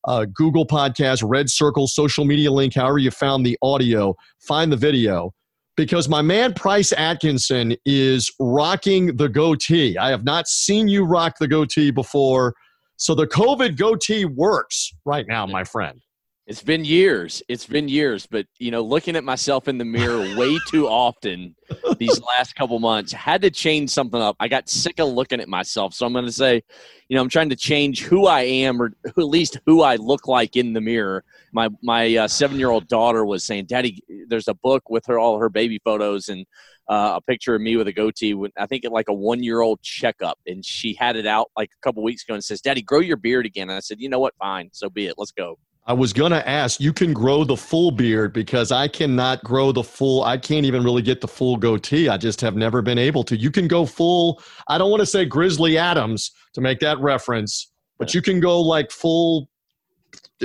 S1: uh, Google Podcast, Red Circle, social media link, however you found the audio, find the video because my man Price Atkinson is rocking the goatee. I have not seen you rock the goatee before. So the COVID goatee works right now, my friend.
S5: It's been years. It's been years, but you know, looking at myself in the mirror way too often these last couple months had to change something up. I got sick of looking at myself, so I'm going to say, you know, I'm trying to change who I am, or at least who I look like in the mirror. My my uh, seven year old daughter was saying, "Daddy, there's a book with her all her baby photos, and uh, a picture of me with a goatee. When, I think at like a one year old checkup, and she had it out like a couple weeks ago and says, "Daddy, grow your beard again." And I said, "You know what? Fine, so be it. Let's go."
S1: I was going to ask, you can grow the full beard because I cannot grow the full, I can't even really get the full goatee. I just have never been able to. You can go full, I don't want to say Grizzly Adams to make that reference, but you can go like full,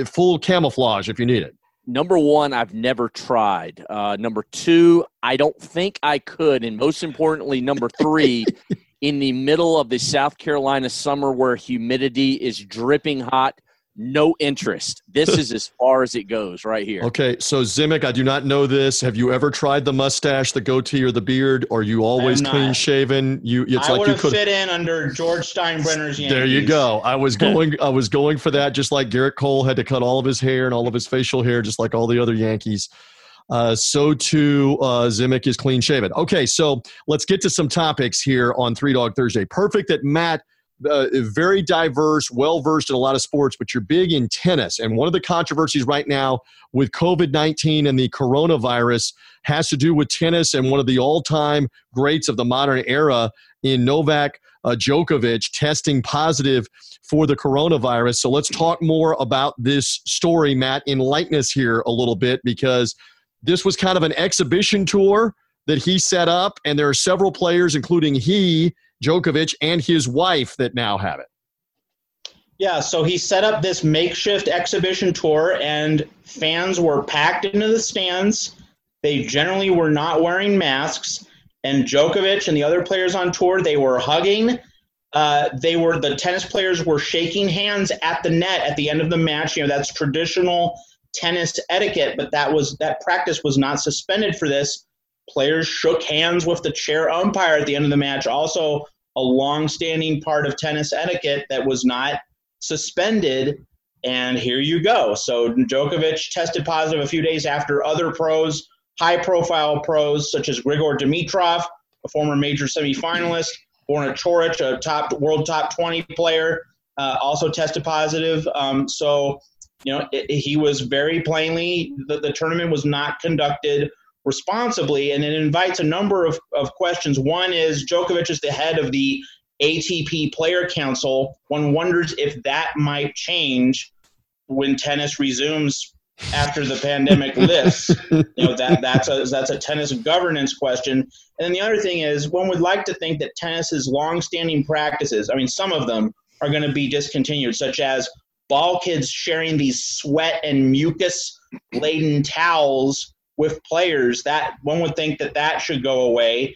S1: full camouflage if you need it
S5: number one, I've never tried. Uh, number two, I don't think I could. And most importantly, number three, in the middle of the South Carolina summer where humidity is dripping hot, no interest. This is as far as it goes right here.
S1: Okay, so Zemek, I do not know this. Have you ever tried the mustache, the goatee, or the beard? Are you always clean shaven? You,
S6: it's I like you could fit in under George Steinbrenner's. Yankees.
S1: There you go. I was going, I was going for that. Just like Gerrit Cole had to cut all of his hair and all of his facial hair, just like all the other Yankees. Uh, so too, uh, Zemek is clean shaven. Okay, so let's get to some topics here on Three Dog Thursday. Perfect that Matt uh, very diverse, well versed in a lot of sports, but you're big in tennis. And one of the controversies right now with COVID 19 and the coronavirus has to do with tennis and one of the all time greats of the modern era in Novak uh, Djokovic testing positive for the coronavirus. So let's talk more about this story, Matt. in lightness here a little bit because this was kind of an exhibition tour that he set up, and there are several players, including he, Djokovic, and his wife, that now have it.
S6: Yeah, so he set up this makeshift exhibition tour, and fans were packed into the stands. They generally were not wearing masks, and Djokovic and the other players on tour they were hugging. Uh, they were the tennis players were shaking hands at the net at the end of the match. You know that's traditional tennis etiquette, but that was that practice was not suspended for this. Players shook hands with the chair umpire at the end of the match. Also, a long-standing part of tennis etiquette that was not suspended. And here you go. So Djokovic tested positive a few days after other pros, high-profile pros such as Grigor Dimitrov, a former major semifinalist, Borna Coric, a top world top 20 player, uh, also tested positive. Um, so, you know, it, he was very plainly the, the tournament was not conducted responsibly, and it invites a number of, of questions. One is Djokovic is the head of the ATP Player Council. One wonders if that might change when tennis resumes after the pandemic lifts. You know that that's a that's a tennis governance question. And then the other thing is, one would like to think that tennis's long-standing practices. I mean, some of them are going to be discontinued, such as ball kids sharing these sweat and mucus laden towels with players. That one would think that that should go away.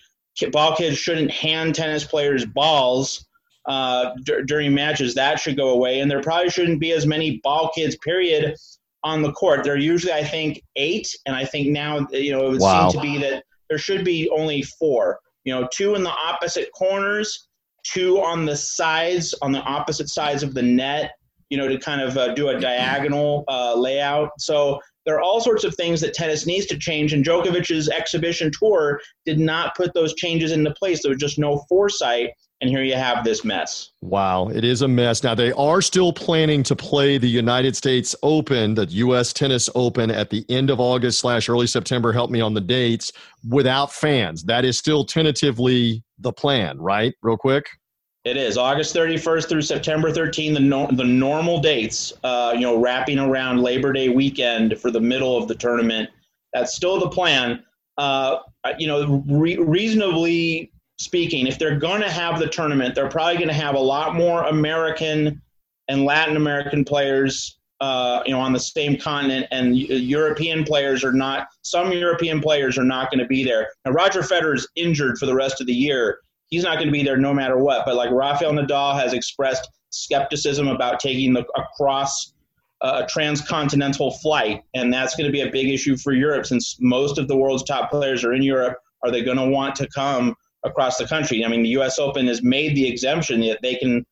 S6: Ball kids shouldn't hand tennis players balls uh, d- during matches. That should go away, and there probably shouldn't be as many ball kids. Period on the court. There are usually, I think, eight, and I think now you know it would wow. seem to be that there should be only four. You know, two in the opposite corners, two on the sides, on the opposite sides of the net. You know, to kind of uh, do a diagonal uh, layout. So there are all sorts of things that tennis needs to change, and Djokovic's exhibition tour did not put those changes into place. There was just no foresight, and here you have this mess.
S1: Wow, it is a mess. Now they are still planning to play the United States Open, the U.S. Tennis Open, at the end of August slash early September. Help me on the dates without fans. That is still tentatively the plan, right? Real quick.
S6: It is August 31st through September 13th, the, no, the normal dates, uh, you know, wrapping around Labor Day weekend for the middle of the tournament. That's still the plan. Uh, you know, re- reasonably speaking, if they're going to have the tournament, they're probably going to have a lot more American and Latin American players, uh, you know, on the same continent, and European players are not. Some European players are not going to be there. Now, Roger Federer is injured for the rest of the year he's not going to be there no matter what. But like Rafael Nadal has expressed skepticism about taking the across uh, a transcontinental flight, and that's going to be a big issue for Europe since most of the world's top players are in Europe. Are they going to want to come across the country? I mean, the U.S. Open has made the exemption that they can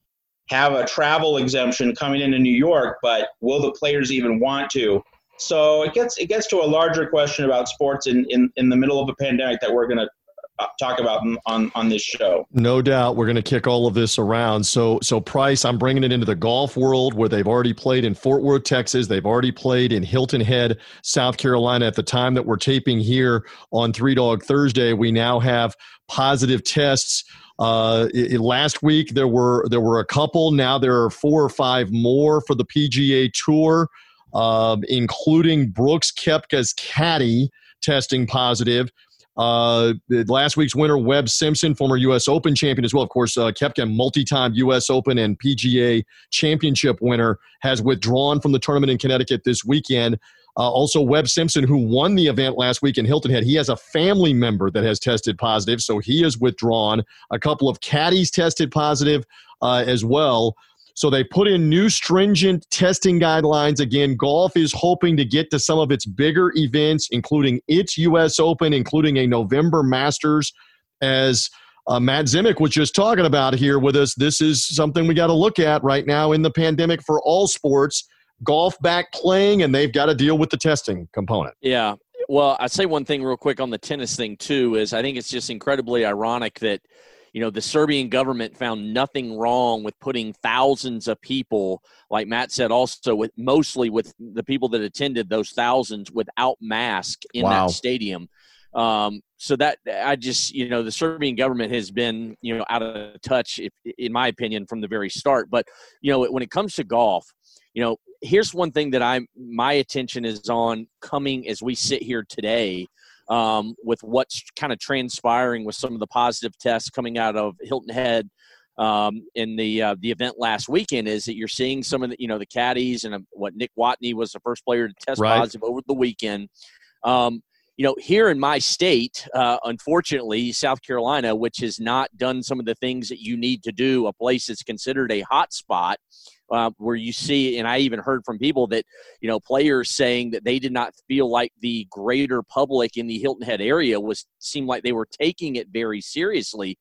S6: have a travel exemption coming into New York, but will the players even want to? So it gets it gets to a larger question about sports in, in, in the middle of a pandemic that we're going to talk about on on this show.
S1: No doubt, we're going to kick all of this around. So, so Price, I'm bringing it into the golf world where they've already played in Fort Worth, Texas. They've already played in Hilton Head, South Carolina. At the time that we're taping here on Three Dog Thursday, we now have positive tests. Uh, it, last week there were there were a couple. Now there are four or five more for the PGA Tour, uh, including Brooks Koepka's caddy testing positive. Uh, last week's winner, Webb Simpson, former U.S. Open champion as well. Of course, uh, Koepka, multi-time U.S. Open and PGA Championship winner, has withdrawn from the tournament in Connecticut this weekend. Uh, also, Webb Simpson, who won the event last week in Hilton Head, he has a family member that has tested positive, so he is withdrawn. A couple of caddies tested positive uh, as well. So they put in new stringent testing guidelines. Again, golf is hoping to get to some of its bigger events, including its U.S. Open, including a November Masters. As uh, Matt Zemek was just talking about here with us, this is something we got to look at right now in the pandemic for all sports. Golf back playing, and they've got to deal with the testing component.
S5: Yeah. Well, I'd say one thing real quick on the tennis thing, too, is I think it's just incredibly ironic that – you know the serbian government found nothing wrong with putting thousands of people like matt said also with mostly with the people that attended those thousands without mask in wow. that stadium. Um, so that i just you know the serbian government has been you know out of touch if, in my opinion from the very start. But you know when it comes to golf you know here's one thing that i'm my attention is on coming as we sit here today um, with what's kind of transpiring with some of the positive tests coming out of Hilton Head um, in the uh, the event last weekend is that you're seeing some of the you know the caddies and uh, what Nick Watney was the first player to test right. positive over the weekend. Um, you know, here in my state, uh, unfortunately, South Carolina, which has not done some of the things that you need to do, a place that's considered a hot spot, uh, where you see, and I even heard from people that, you know, players saying that they did not feel like the greater public in the Hilton Head area was seemed like they were taking it very seriously.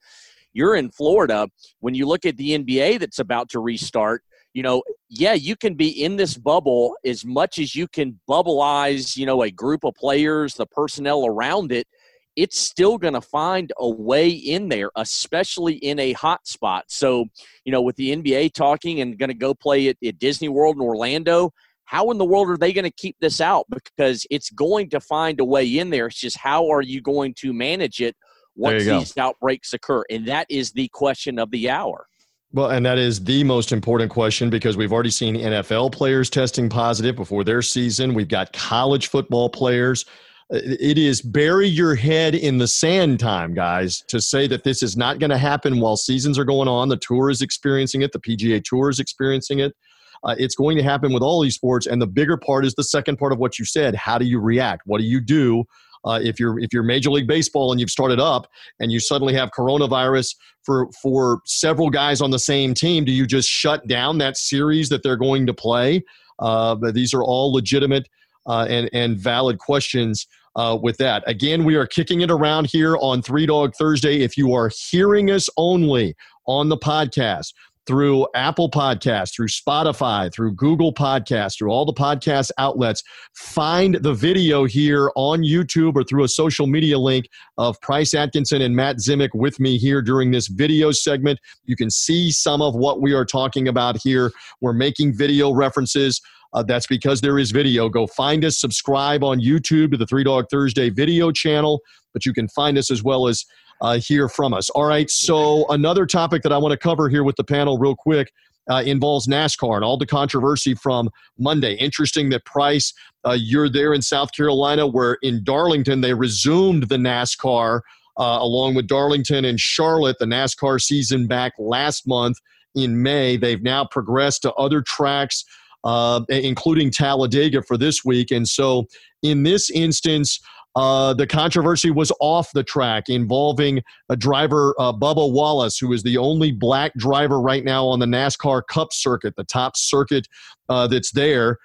S5: You're in Florida. When you look at the NBA that's about to restart, you know, yeah, you can be in this bubble as much as you can bubbleize, you know, a group of players, the personnel around it. It's still going to find a way in there, especially in a hot spot. So, you know, with the NBA talking and going to go play at, at Disney World in Orlando, how in the world are they going to keep this out? Because it's going to find a way in there. It's just how are you going to manage it once these outbreaks occur? And that is the question of the hour.
S1: Well, and that is the most important question because we've already seen NFL players testing positive before their season. We've got college football players. It is bury your head in the sand time, guys, to say that this is not going to happen while seasons are going on. The tour is experiencing it, the PGA Tour is experiencing it. Uh, it's going to happen with all these sports. And the bigger part is the second part of what you said. How do you react? What do you do uh, if you're if you're Major League Baseball and you've started up and you suddenly have coronavirus for for several guys on the same team, do you just shut down that series that they're going to play? Uh, these are all legitimate uh, and and valid questions. Uh, with that. Again, we are kicking it around here on Three Dog Thursday. If you are hearing us only on the podcast, through Apple Podcasts, through Spotify, through Google Podcasts, through all the podcast outlets. Find the video here on YouTube or through a social media link of Price Atkinson and Matt Zemek with me here during this video segment. You can see some of what we are talking about here. We're making video references. Uh, that's because there is video. Go find us, subscribe on YouTube to the Three Dog Thursday video channel, but you can find us as well as uh, hear from us. All right, so another topic that I want to cover here with the panel, real quick. Uh, involves NASCAR and all the controversy from Monday. Interesting that Price, uh, you're there in South Carolina, where in Darlington they resumed the NASCAR uh, along with Darlington and Charlotte, the NASCAR season back last month in May. They've now progressed to other tracks, uh, including Talladega for this week. And so, in this instance, uh, the controversy was off the track involving a driver, uh, Bubba Wallace, who is the only black driver right now on the NASCAR Cup circuit, the top circuit uh, that's there.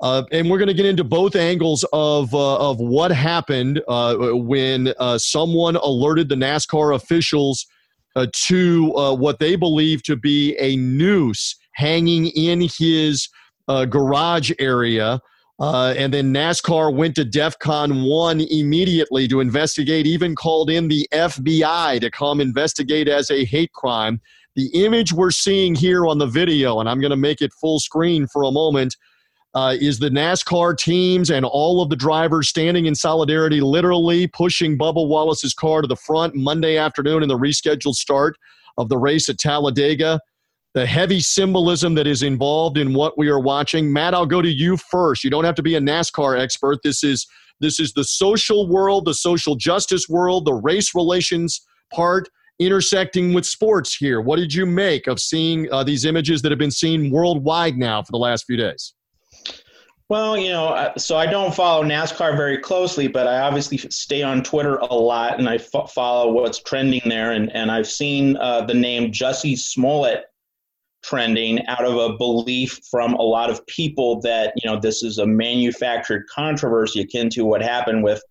S1: Uh, and we're going to get into both angles of, uh, of what happened uh, when someone alerted the NASCAR officials to what they believe to be a noose hanging in his garage area uh, and then NASCAR went to DEFCON 1 immediately to investigate, even called in the FBI to come investigate as a hate crime. The image we're seeing here on the video, and I'm going to make it full screen for a moment, uh, is the NASCAR teams and all of the drivers standing in solidarity, literally pushing Bubba Wallace's car to the front Monday afternoon in the rescheduled start of the race at Talladega the heavy symbolism that is involved in what we are watching. Matt, I'll go to you first. You don't have to be a NASCAR expert. This is this is the social world, the social justice world, the race relations part intersecting with sports here. What did you make of seeing uh, these images that have been seen worldwide now for the last few days?
S6: Well, you know, so I don't follow NASCAR very closely, but I obviously stay on Twitter a lot and I follow what's trending there. And, and I've seen uh, the name Jussie Smollett trending out of a belief from a lot of people that you know this is a manufactured controversy akin to what happened with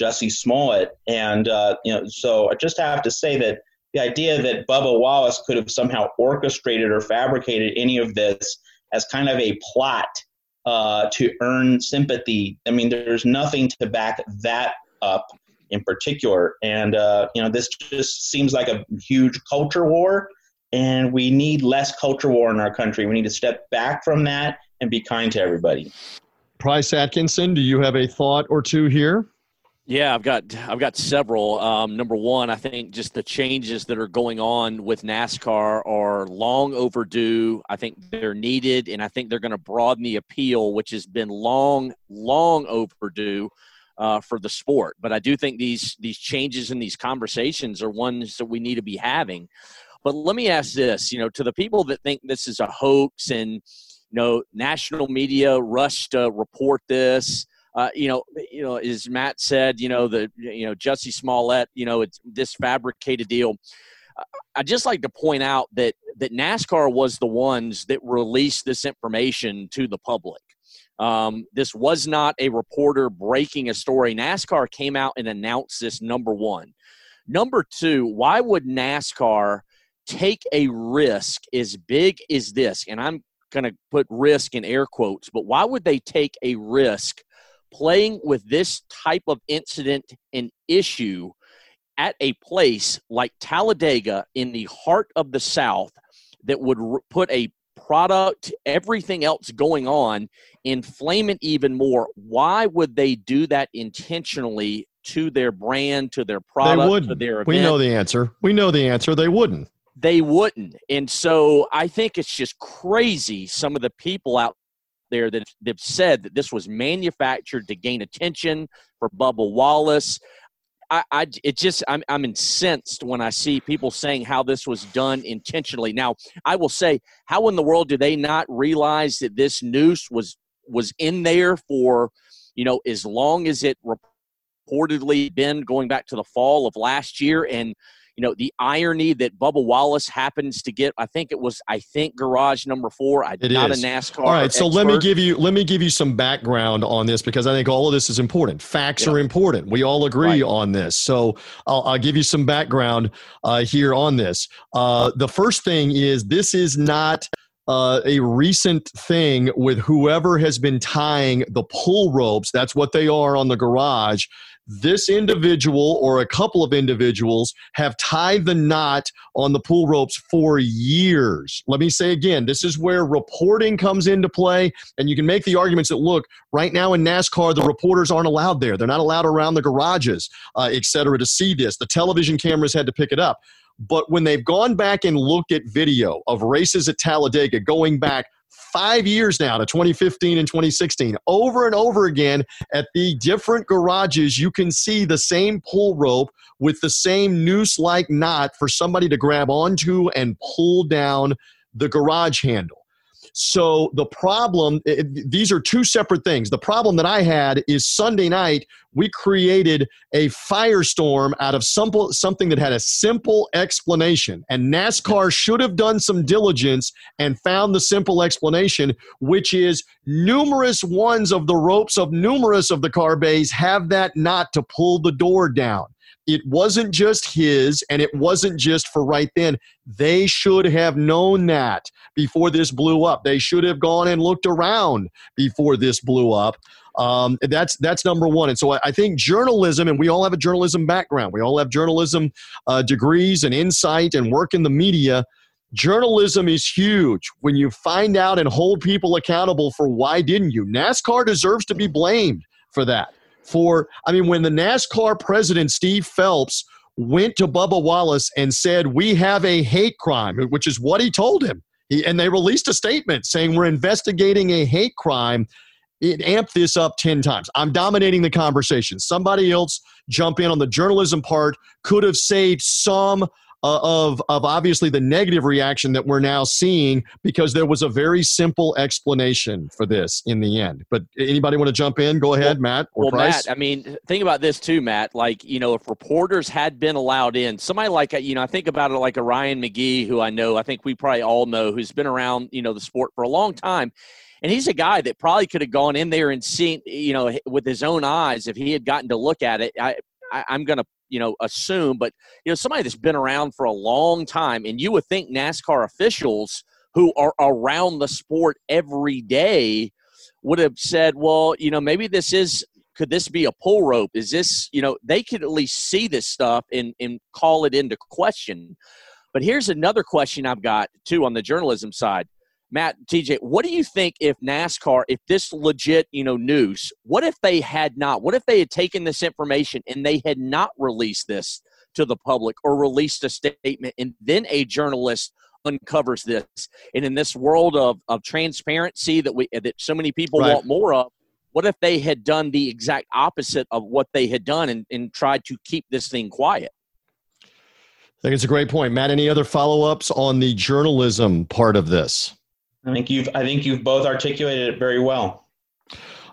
S6: Jussie Smollett, and uh, you know so I just have to say that the idea that Bubba Wallace could have somehow orchestrated or fabricated any of this as kind of a plot uh, to earn sympathy. I mean, there's nothing to back that up in particular, and uh, you know this just seems like a huge culture war and we need less culture war in our country. We need to step back from that and be kind to everybody.
S1: Price Atkinson, do you have a thought or two here?
S5: Yeah, I've got I've got several. Um, number one, I think just the changes that are going on with NASCAR are long overdue. I think they're needed, and I think they're going to broaden the appeal, which has been long, long overdue uh, for the sport. But I do think these these changes and these conversations are ones that we need to be having. But let me ask this, you know, to the people that think this is a hoax and you know national media rushed to report this. Uh, you know, you know, as Matt said, you know, the you know Jussie Smollett, you know, it's this fabricated deal. I'd just like to point out that that NASCAR was the ones that released this information to the public. Um, this was not a reporter breaking a story. NASCAR came out and announced this. Number one, number two. Why would NASCAR take a risk as big as this? And I'm going to put risk in air quotes, but why would they take a risk playing with this type of incident and issue at a place like Talladega in the heart of the South that would put a product, everything else going on, inflame it even more. Why would they do that intentionally to their brand, to their product,
S1: they wouldn't.
S5: to their event?
S1: We know the answer. We know the answer. They wouldn't.
S5: They wouldn't. And so I think it's just crazy some of the people out there that have said that this was manufactured to gain attention for Bubba Wallace. I, I it just I'm I'm incensed when I see people saying how this was done intentionally. Now, I will say, how in the world do they not realize that this noose was was in there for, you know, as long as it reportedly been going back to the fall of last year and you know the irony that Bubba Wallace happens to get. I think it was. I think garage number four. I
S1: it
S5: not
S1: is.
S5: a NASCAR.
S1: All right, so
S5: expert.
S1: let me give you let me give you some background on this because I think all of this is important. Facts
S5: Yeah.
S1: are important. We all agree
S5: Right.
S1: on this. So I'll, I'll give you some background uh, here on this. Uh, the first thing is this is not. Uh, a recent thing with whoever has been tying the pull ropes. That's what they are on the garage. This individual or a couple of individuals have tied the knot on the pull ropes for years. Let me say again this is where reporting comes into play. And you can make the arguments that look, right now in NASCAR, the reporters aren't allowed there. They're not allowed around the garages, uh, et cetera, to see this. The television cameras had to pick it up. But when they've gone back and looked at video of races at Talladega going back five years now to 2015 and 2016, over and over again at the different garages, you can see the same pull rope with the same noose like knot for somebody to grab onto and pull down the garage handle. So the problem, it- these are two separate things. The problem that I had is Sunday night, we created a firestorm out of simple, something that had a simple explanation. And NASCAR should have done some diligence and found the simple explanation, which is numerous ones of the ropes of numerous of the car bays have that knot to pull the door down. It wasn't just his, and it wasn't just for right then. They should have known that before this blew up. They should have gone and looked around before this blew up. Um, that's that's number one. And so I, I think journalism, and we all have a journalism background. We all have journalism uh, degrees and insight and work in the media. Journalism is huge. When you find out and hold people accountable for why didn't you, NASCAR deserves to be blamed for that. For I mean, when the NASCAR president Steve Phelps went to Bubba Wallace and said, "We have a hate crime," which is what he told him. He, and they released a statement saying we're investigating a hate crime. It amped this up 10 times. I'm dominating the conversation. Somebody else jump in on the journalism part could have saved some uh, of, of obviously the negative reaction that we're now seeing because there was a very simple explanation for this in the end. But anybody want to jump in? Go ahead, Matt or
S5: well,
S1: Price.
S5: Matt, I mean, think about this too, Matt. Like, you know, if reporters had been allowed in, somebody like, you know, I think about it like a Ryan McGee, who I know, I think we probably all know, who's been around, you know, the sport for a long time. And he's a guy that probably could have gone in there and seen, you know, with his own eyes if he had gotten to look at it. I, I I'm going to, you know, assume, but, you know, somebody that's been around for a long time, and you would think NASCAR officials who are around the sport every day would have said, well, you know, maybe this is could this be a pull rope? Is this, you know, they could at least see this stuff and, and call it into question. But here's another question I've got too on the journalism side. Matt, TJ, what do you think if NASCAR, if this legit, you know, news, what if they had not? What if they had taken this information and they had not released this to the public or released a statement and then a journalist uncovers this? And in this world of, of transparency that we that so many people
S1: Right.
S5: want more of, what if they had done the exact opposite of what they had done and, and tried to keep this thing quiet?
S1: I think it's a great point, Matt. Any other follow-ups on the journalism part of this?
S6: I think you've I think you've both articulated it very well.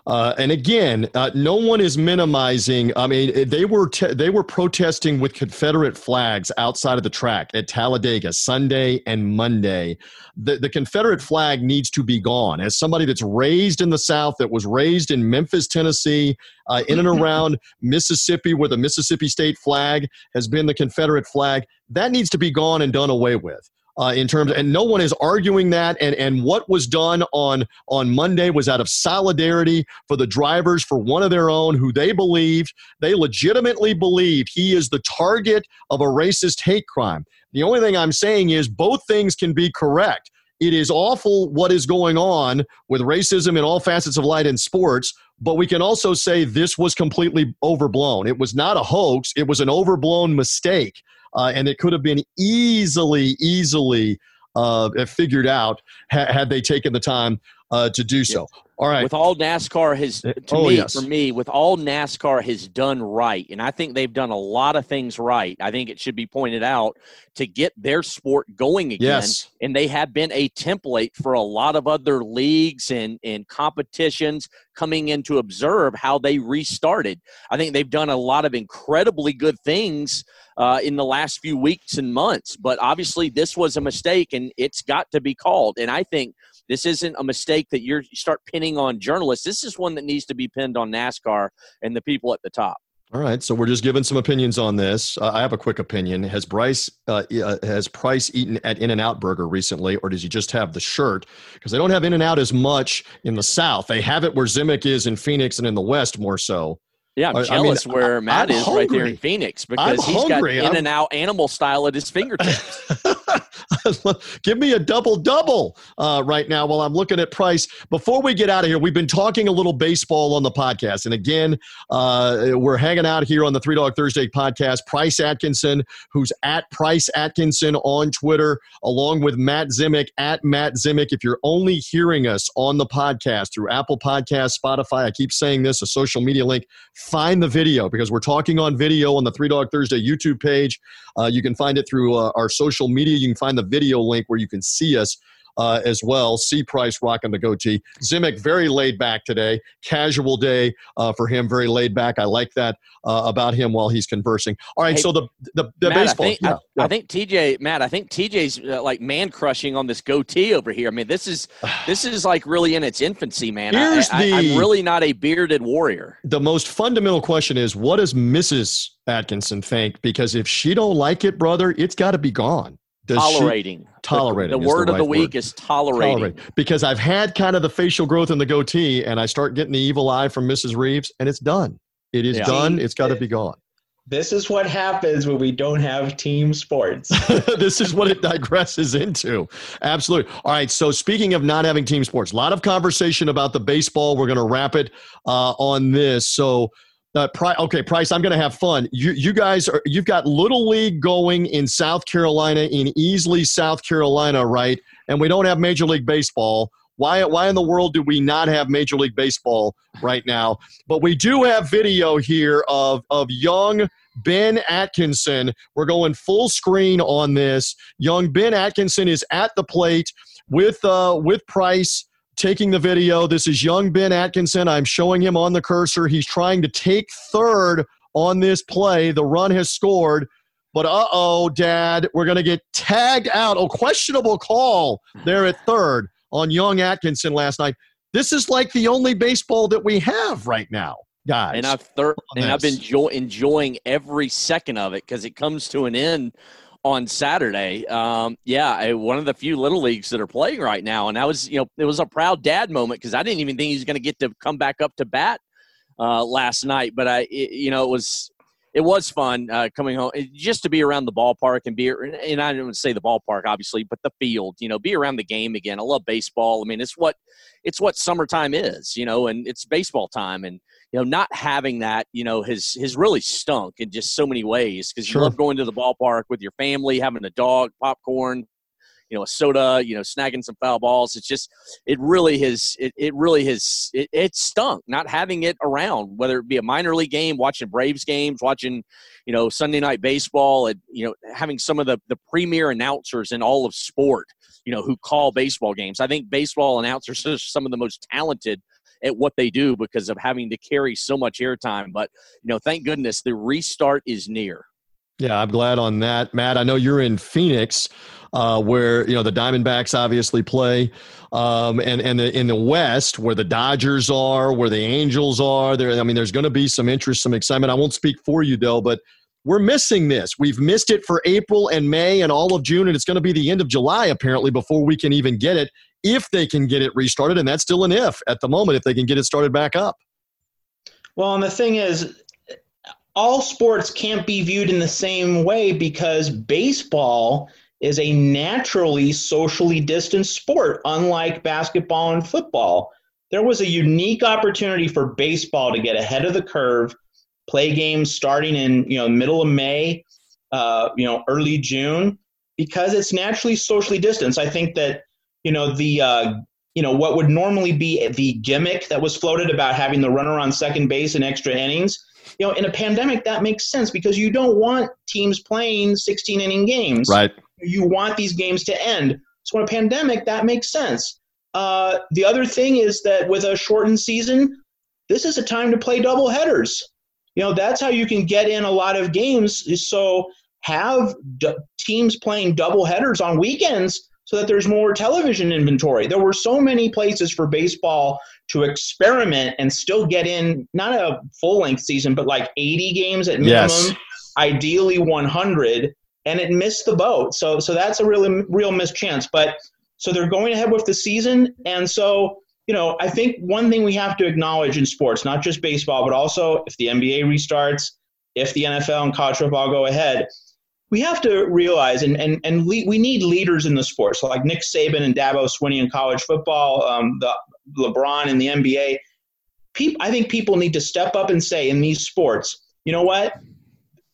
S1: Uh, and again, uh, no one is minimizing. I mean, they were te- they were protesting with Confederate flags outside of the track at Talladega Sunday and Monday. The, the Confederate flag needs to be gone. As somebody that's raised in the South, that was raised in Memphis, Tennessee, uh, in and around Mississippi, where the Mississippi state flag has been the Confederate flag, that needs to be gone and done away with uh, in terms, and no one is arguing that. And and what was done on on Monday was out of solidarity for the drivers for one of their own who they believed they legitimately believe he is the target of a racist hate crime. The only thing I'm saying is both things can be correct. It is awful what is going on with racism in all facets of light in sports, but we can also say this was completely overblown. It was not a hoax, it was an overblown mistake uh, and it could have been easily, easily uh, figured out ha- had they taken the time uh, to do so. All right.
S5: With all NASCAR has
S1: Uh,
S5: to
S1: oh,
S5: me
S1: yes.
S5: for me, with all NASCAR has done right, and I think they've done a lot of things right. I think it should be pointed out to get their sport going again.
S1: Yes.
S5: And they have been a template for a lot of other leagues and, and competitions coming in to observe how they restarted. I think they've done a lot of incredibly good things uh, in the last few weeks and months. But obviously, this was a mistake, and it's got to be called. And I think this isn't a mistake that you start pinning on journalists. This is one that needs to be pinned on NASCAR and the people at the top.
S1: All right, so we're just giving some opinions on this. Uh, I have a quick opinion. Has Bryce uh, uh, has Price eaten at In and Out Burger recently, or does he just have the shirt? Because they don't have In and Out as much in the South. They have it where Zemek is in Phoenix and in the West more so.
S5: Yeah, I'm
S1: I- I mean,
S5: jealous where Matt
S1: I'm
S5: is right there in
S1: hungry.
S5: Phoenix
S1: I'm
S5: because he's got in
S1: I'm-
S5: and out animal style at his fingertips.
S1: Give me a double double uh, right now while I'm looking at price. Before we get out of here, we've been talking a little baseball on the podcast. And again, uh, we're hanging out here on the Three Dog Thursday podcast. Price Atkinson, who's at Price Atkinson on Twitter, along with Matt Zemek at Matt Zemek. If you're only hearing us on the podcast through Apple Podcasts, Spotify, I keep saying this, a social media link, find the video because we're talking on video on the Three Dog Thursday YouTube page. Uh, you can find it through uh, our social media. You can find the video link where you can see us uh, as well. See Price rocking the goatee. Zemek very laid back today. Casual day uh, for him. Very laid back. I like that uh, about him while he's conversing. All right.
S5: Hey,
S1: so the the, the
S5: Matt,
S1: baseball.
S5: I think,
S1: yeah,
S5: I,
S1: yeah.
S5: I think TJ, Matt, I think TJ's uh, like man crushing on this goatee over here. I mean, this is this is like really in its infancy, man.
S1: Here's
S5: I,
S1: the-
S5: I'm really not a bearded warrior.
S1: the most fundamental question is what does Mrs. Atkinson think? Because if she don't like it, brother, it's got to be gone. Does she-
S5: Tolerating.
S1: Tolerating
S5: The,
S1: is
S5: the
S1: the
S5: word of the week
S1: word.
S5: is tolerating.
S1: tolerate because I've had kind of the facial growth in the goatee, and I start getting the evil eye from Mrs. Reeves, and it's done. It is
S5: Yeah.
S1: done. It's got to be gone.
S6: This is what happens when we don't have team sports.
S1: this is what it digresses into. Absolutely. All right. So, speaking of not having team sports, a lot of conversation about the baseball. We're going to wrap it uh, on this. So, uh, Pri- okay, Price, I'm going to have fun. You, you guys are, you've got Little League going in South Carolina, in Easley, South Carolina, right? And we don't have Major League Baseball. Why, why in the world do we not have Major League Baseball right now? But we do have video here of, of young Ben Atkinson. We're going full screen on this. Young Ben Atkinson is at the plate with uh, with Price taking the video. This is young Ben Atkinson. I'm showing him on the cursor. He's trying to take third on this play. The run has scored. But uh oh, Dad, we're going to get tagged out. Oh, questionable call there at third on young Atkinson last night. This is like the only baseball that we have right now, guys.
S5: and I've thir- and I've been enjoying every second of it because it comes to an end on Saturday. Um, yeah, one of the few little leagues that are playing right now, and I was, you know, it was a proud dad moment because I didn't even think he was going to get to come back up to bat uh, last night. But I, it, you know, it was it was fun uh, coming home it- just to be around the ballpark and be and I don't say the ballpark obviously, but the field. You know, be around the game again. I love baseball. I mean, it's what it's what summertime is. You know, and it's baseball time and you know, not having that, you know, has has really stunk in just so many ways because
S1: Sure.
S5: you love going to the ballpark with your family, having a dog, popcorn, you know a soda, you know snagging some foul balls. It's just it really has it, it really has it, it stunk not having it around, whether it be a minor league game, watching Braves games, watching you know Sunday night baseball, and you know having some of the the premier announcers in all of sport, you know who call baseball games. I think baseball announcers are some of the most talented at what they do because of having to carry so much airtime. But you know, thank goodness the restart is near.
S1: Yeah, I'm glad on that, Matt. I know you're in Phoenix, uh, where you know the Diamondbacks obviously play, um, and and the, in the West where the Dodgers are, where the Angels are. There, I mean, there's going to be some interest, some excitement. I won't speak for you though, but we're missing this. We've missed it for April and May and all of June, and it's going to be the end of July apparently before we can even get it if they can get it restarted, and that's still an if at the moment if they can get it started back up.
S6: Well, and the thing is, all sports can't be viewed in the same way because baseball is a naturally socially distanced sport, unlike basketball and football. There was a unique opportunity for baseball to get ahead of the curve, play games starting in you know middle of May, uh, you know early June, because it's naturally socially distanced. I think that you know the uh, you know what would normally be the gimmick that was floated about having the runner on second base in extra innings you know, in a pandemic, that makes sense because you don't want teams playing 16 inning games.
S1: Right.
S6: You want these games to end. So in a pandemic, that makes sense. Uh, the other thing is that with a shortened season, this is a time to play double headers. You know, that's how you can get in a lot of games. So have d- teams playing double headers on weekends so that there's more television inventory. There were so many places for baseball to experiment and still get in not a full length season, but like 80 games at minimum, yes. ideally 100, and it missed the boat. So so that's a really real missed chance. But so they're going ahead with the season, and so you know I think one thing we have to acknowledge in sports, not just baseball, but also if the NBA restarts, if the NFL and college football go ahead we have to realize, and, and, and we, we need leaders in the sport. So, like Nick Saban and Dabo Swinney in college football, um, the LeBron in the NBA. People, I think people need to step up and say in these sports, you know what?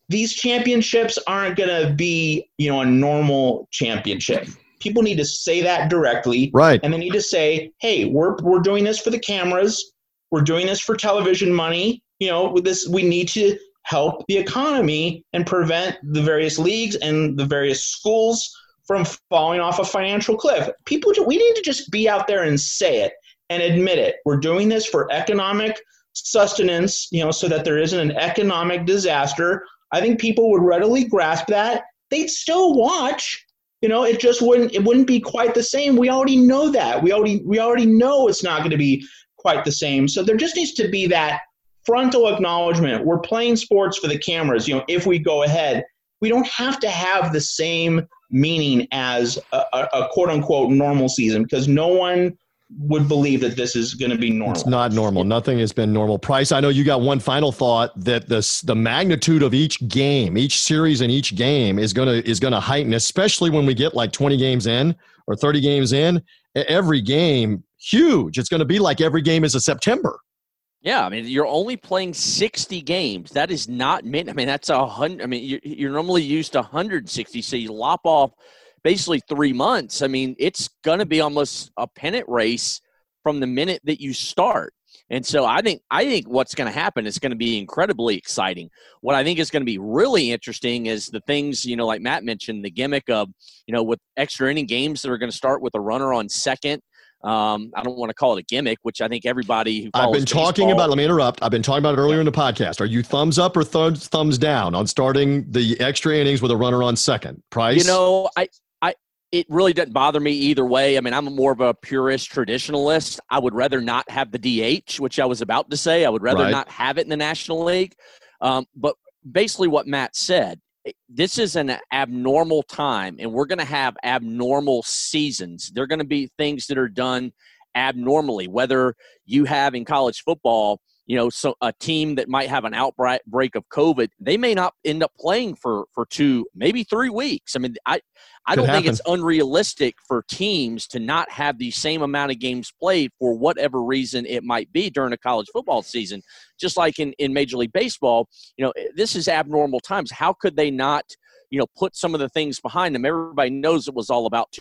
S6: These championships aren't going to be, you know, a normal championship. People need to say that directly,
S1: right?
S6: And they need to say, "Hey, we're we're doing this for the cameras. We're doing this for television money. You know, with this, we need to help the economy and prevent the various leagues and the various schools from falling off a financial cliff. People, we need to just be out there and say it and admit it. We're doing this for economic sustenance, you know, so that there isn't an economic disaster. I think people would readily grasp that. They'd still watch. You know, it just wouldn't it wouldn't be quite the same. We already know that. We already we already know it's not going to be quite the same. So there just needs to be that frontal acknowledgement. We're playing sports for the cameras. You know, if we go ahead, we don't have to have the same meaning as a, a, a quote unquote normal season because no one would believe that this is going to be normal.
S1: It's not normal. Nothing has been normal. Price, I know you got one final thought that the the magnitude of each game, each series and each game is going to is going to heighten especially when we get like 20 games in or 30 games in. Every game huge. It's going to be like every game is a September.
S5: Yeah, I mean, you're only playing 60 games. That is not meant. I mean, that's a hundred. I mean, you're, you're normally used to 160, so you lop off basically three months. I mean, it's going to be almost a pennant race from the minute that you start. And so I think I think what's going to happen is going to be incredibly exciting. What I think is going to be really interesting is the things you know, like Matt mentioned, the gimmick of you know with extra inning games that are going to start with a runner on second um, I don't want to call it a gimmick, which I think everybody who
S1: I've been
S5: baseball,
S1: talking about. Let me interrupt. I've been talking about it earlier in the podcast. Are you thumbs up or th- thumbs down on starting the extra innings with a runner on second? Price.
S5: You know, I, I, it really doesn't bother me either way. I mean, I'm more of a purist traditionalist. I would rather not have the DH, which I was about to say. I would rather right. not have it in the National League. Um, but basically, what Matt said Eh, this is an abnormal time and we're going to have abnormal seasons. There are going to be things that are done abnormally, whether you have in college football, you know, so a team that might have an outbreak of COVID, they may not end up playing for for two, maybe three weeks. I mean, I I don't think it's unrealistic for teams to not have the same amount of games played for whatever reason it might be during a college football season. Just like in in Major League Baseball, you know, eh, this is abnormal times. How could they not? You know, put some of the things behind them. Everybody knows it was all about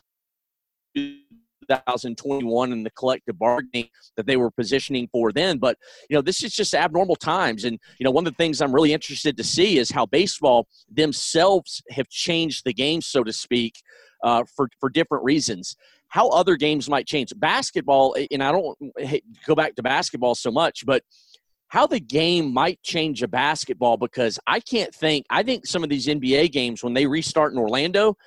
S5: 2021 and the collective bargaining that they were positioning for then. But, you know, this is just abnormal times. And, you know, one of the things I'm really interested to see is how baseball themselves have changed the game, so to speak, uh, for, for different reasons. How other games might change. Basketball, and I don't go back to basketball so much, but how the game might change a basketball because I can't think. I think some of these NBA games, when they restart in Orlando,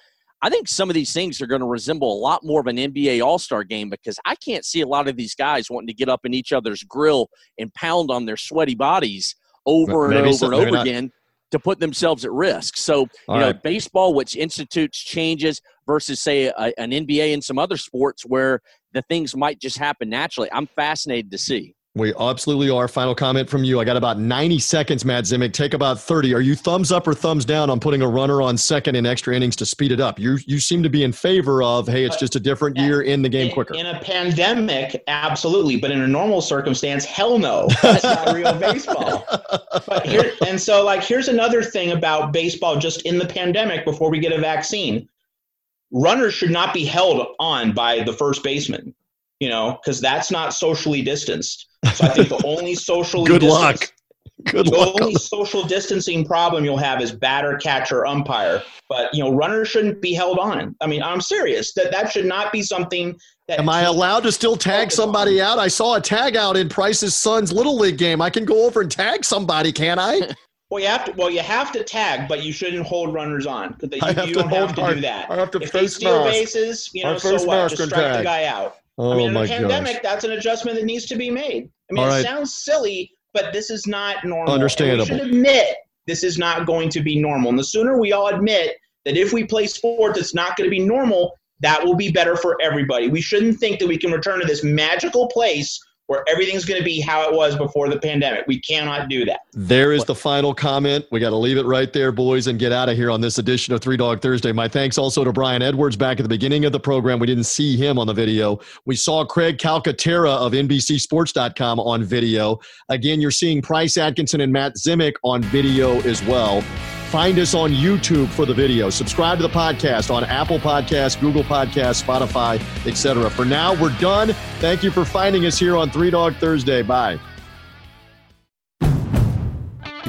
S5: I think some of these things are going to resemble a lot more of an NBA All Star game because I can't see a lot of these guys wanting to get up in each other's grill and pound on their sweaty bodies over maybe and over so, and over not. again to put themselves at risk. So, All you know, right. baseball, which institutes changes versus, say, a, an NBA and some other sports where the things might just happen naturally. I'm fascinated to see.
S1: We absolutely are. Final comment from you. I got about 90 seconds, Matt Zemek. Take about 30. Are you thumbs up or thumbs down on putting a runner on second in extra innings to speed it up? You you seem to be in favor of, hey, it's just a different year in the game quicker.
S6: In a pandemic, absolutely. But in a normal circumstance, hell no. That's not real baseball. But here, and so, like, here's another thing about baseball just in the pandemic before we get a vaccine. Runners should not be held on by the first baseman, you know, because that's not socially distanced so I think the only social
S1: good luck. Good
S6: the
S1: luck.
S6: only social distancing problem you'll have is batter, catcher, umpire. But you know, runners shouldn't be held on. I mean, I'm serious. That that should not be something that.
S1: Am I allowed to still tag somebody on. out? I saw a tag out in Price's son's little league game. I can go over and tag somebody, can I?
S6: Well, you have to. Well, you have to tag, but you shouldn't hold runners on because you,
S1: you don't
S6: have to
S1: our,
S6: do that.
S1: I have to
S6: if
S1: face
S6: they steal bases, you know, so what? Just strike tag. the guy out.
S1: Oh
S6: I mean, oh in
S1: a
S6: pandemic,
S1: gosh.
S6: that's an adjustment that needs to be made. I mean,
S1: All
S6: it
S1: right.
S6: sounds silly, but this is not normal.
S1: Understandable.
S6: And we should admit this is not going to be normal. And the sooner we all admit that if we play sports, it's not going to be normal, that will be better for everybody. We shouldn't think that we can return to this magical place where everything's going to be how it was before the pandemic. We cannot do that.
S1: There is the final comment. We got to leave it right there, boys, and get out of here on this edition of Three Dog Thursday. My thanks also to Brian Edwards back at the beginning of the program. We didn't see him on the video. We saw Craig Calcaterra of NBCSports.com on video. Again, you're seeing Price Atkinson and Matt Zemek on video as well. Find us on YouTube for the video. Subscribe to the podcast on Apple Podcasts, Google Podcasts, Spotify, etc. For now, we're done. Thank you for finding us here on Three Dog Thursday. Bye.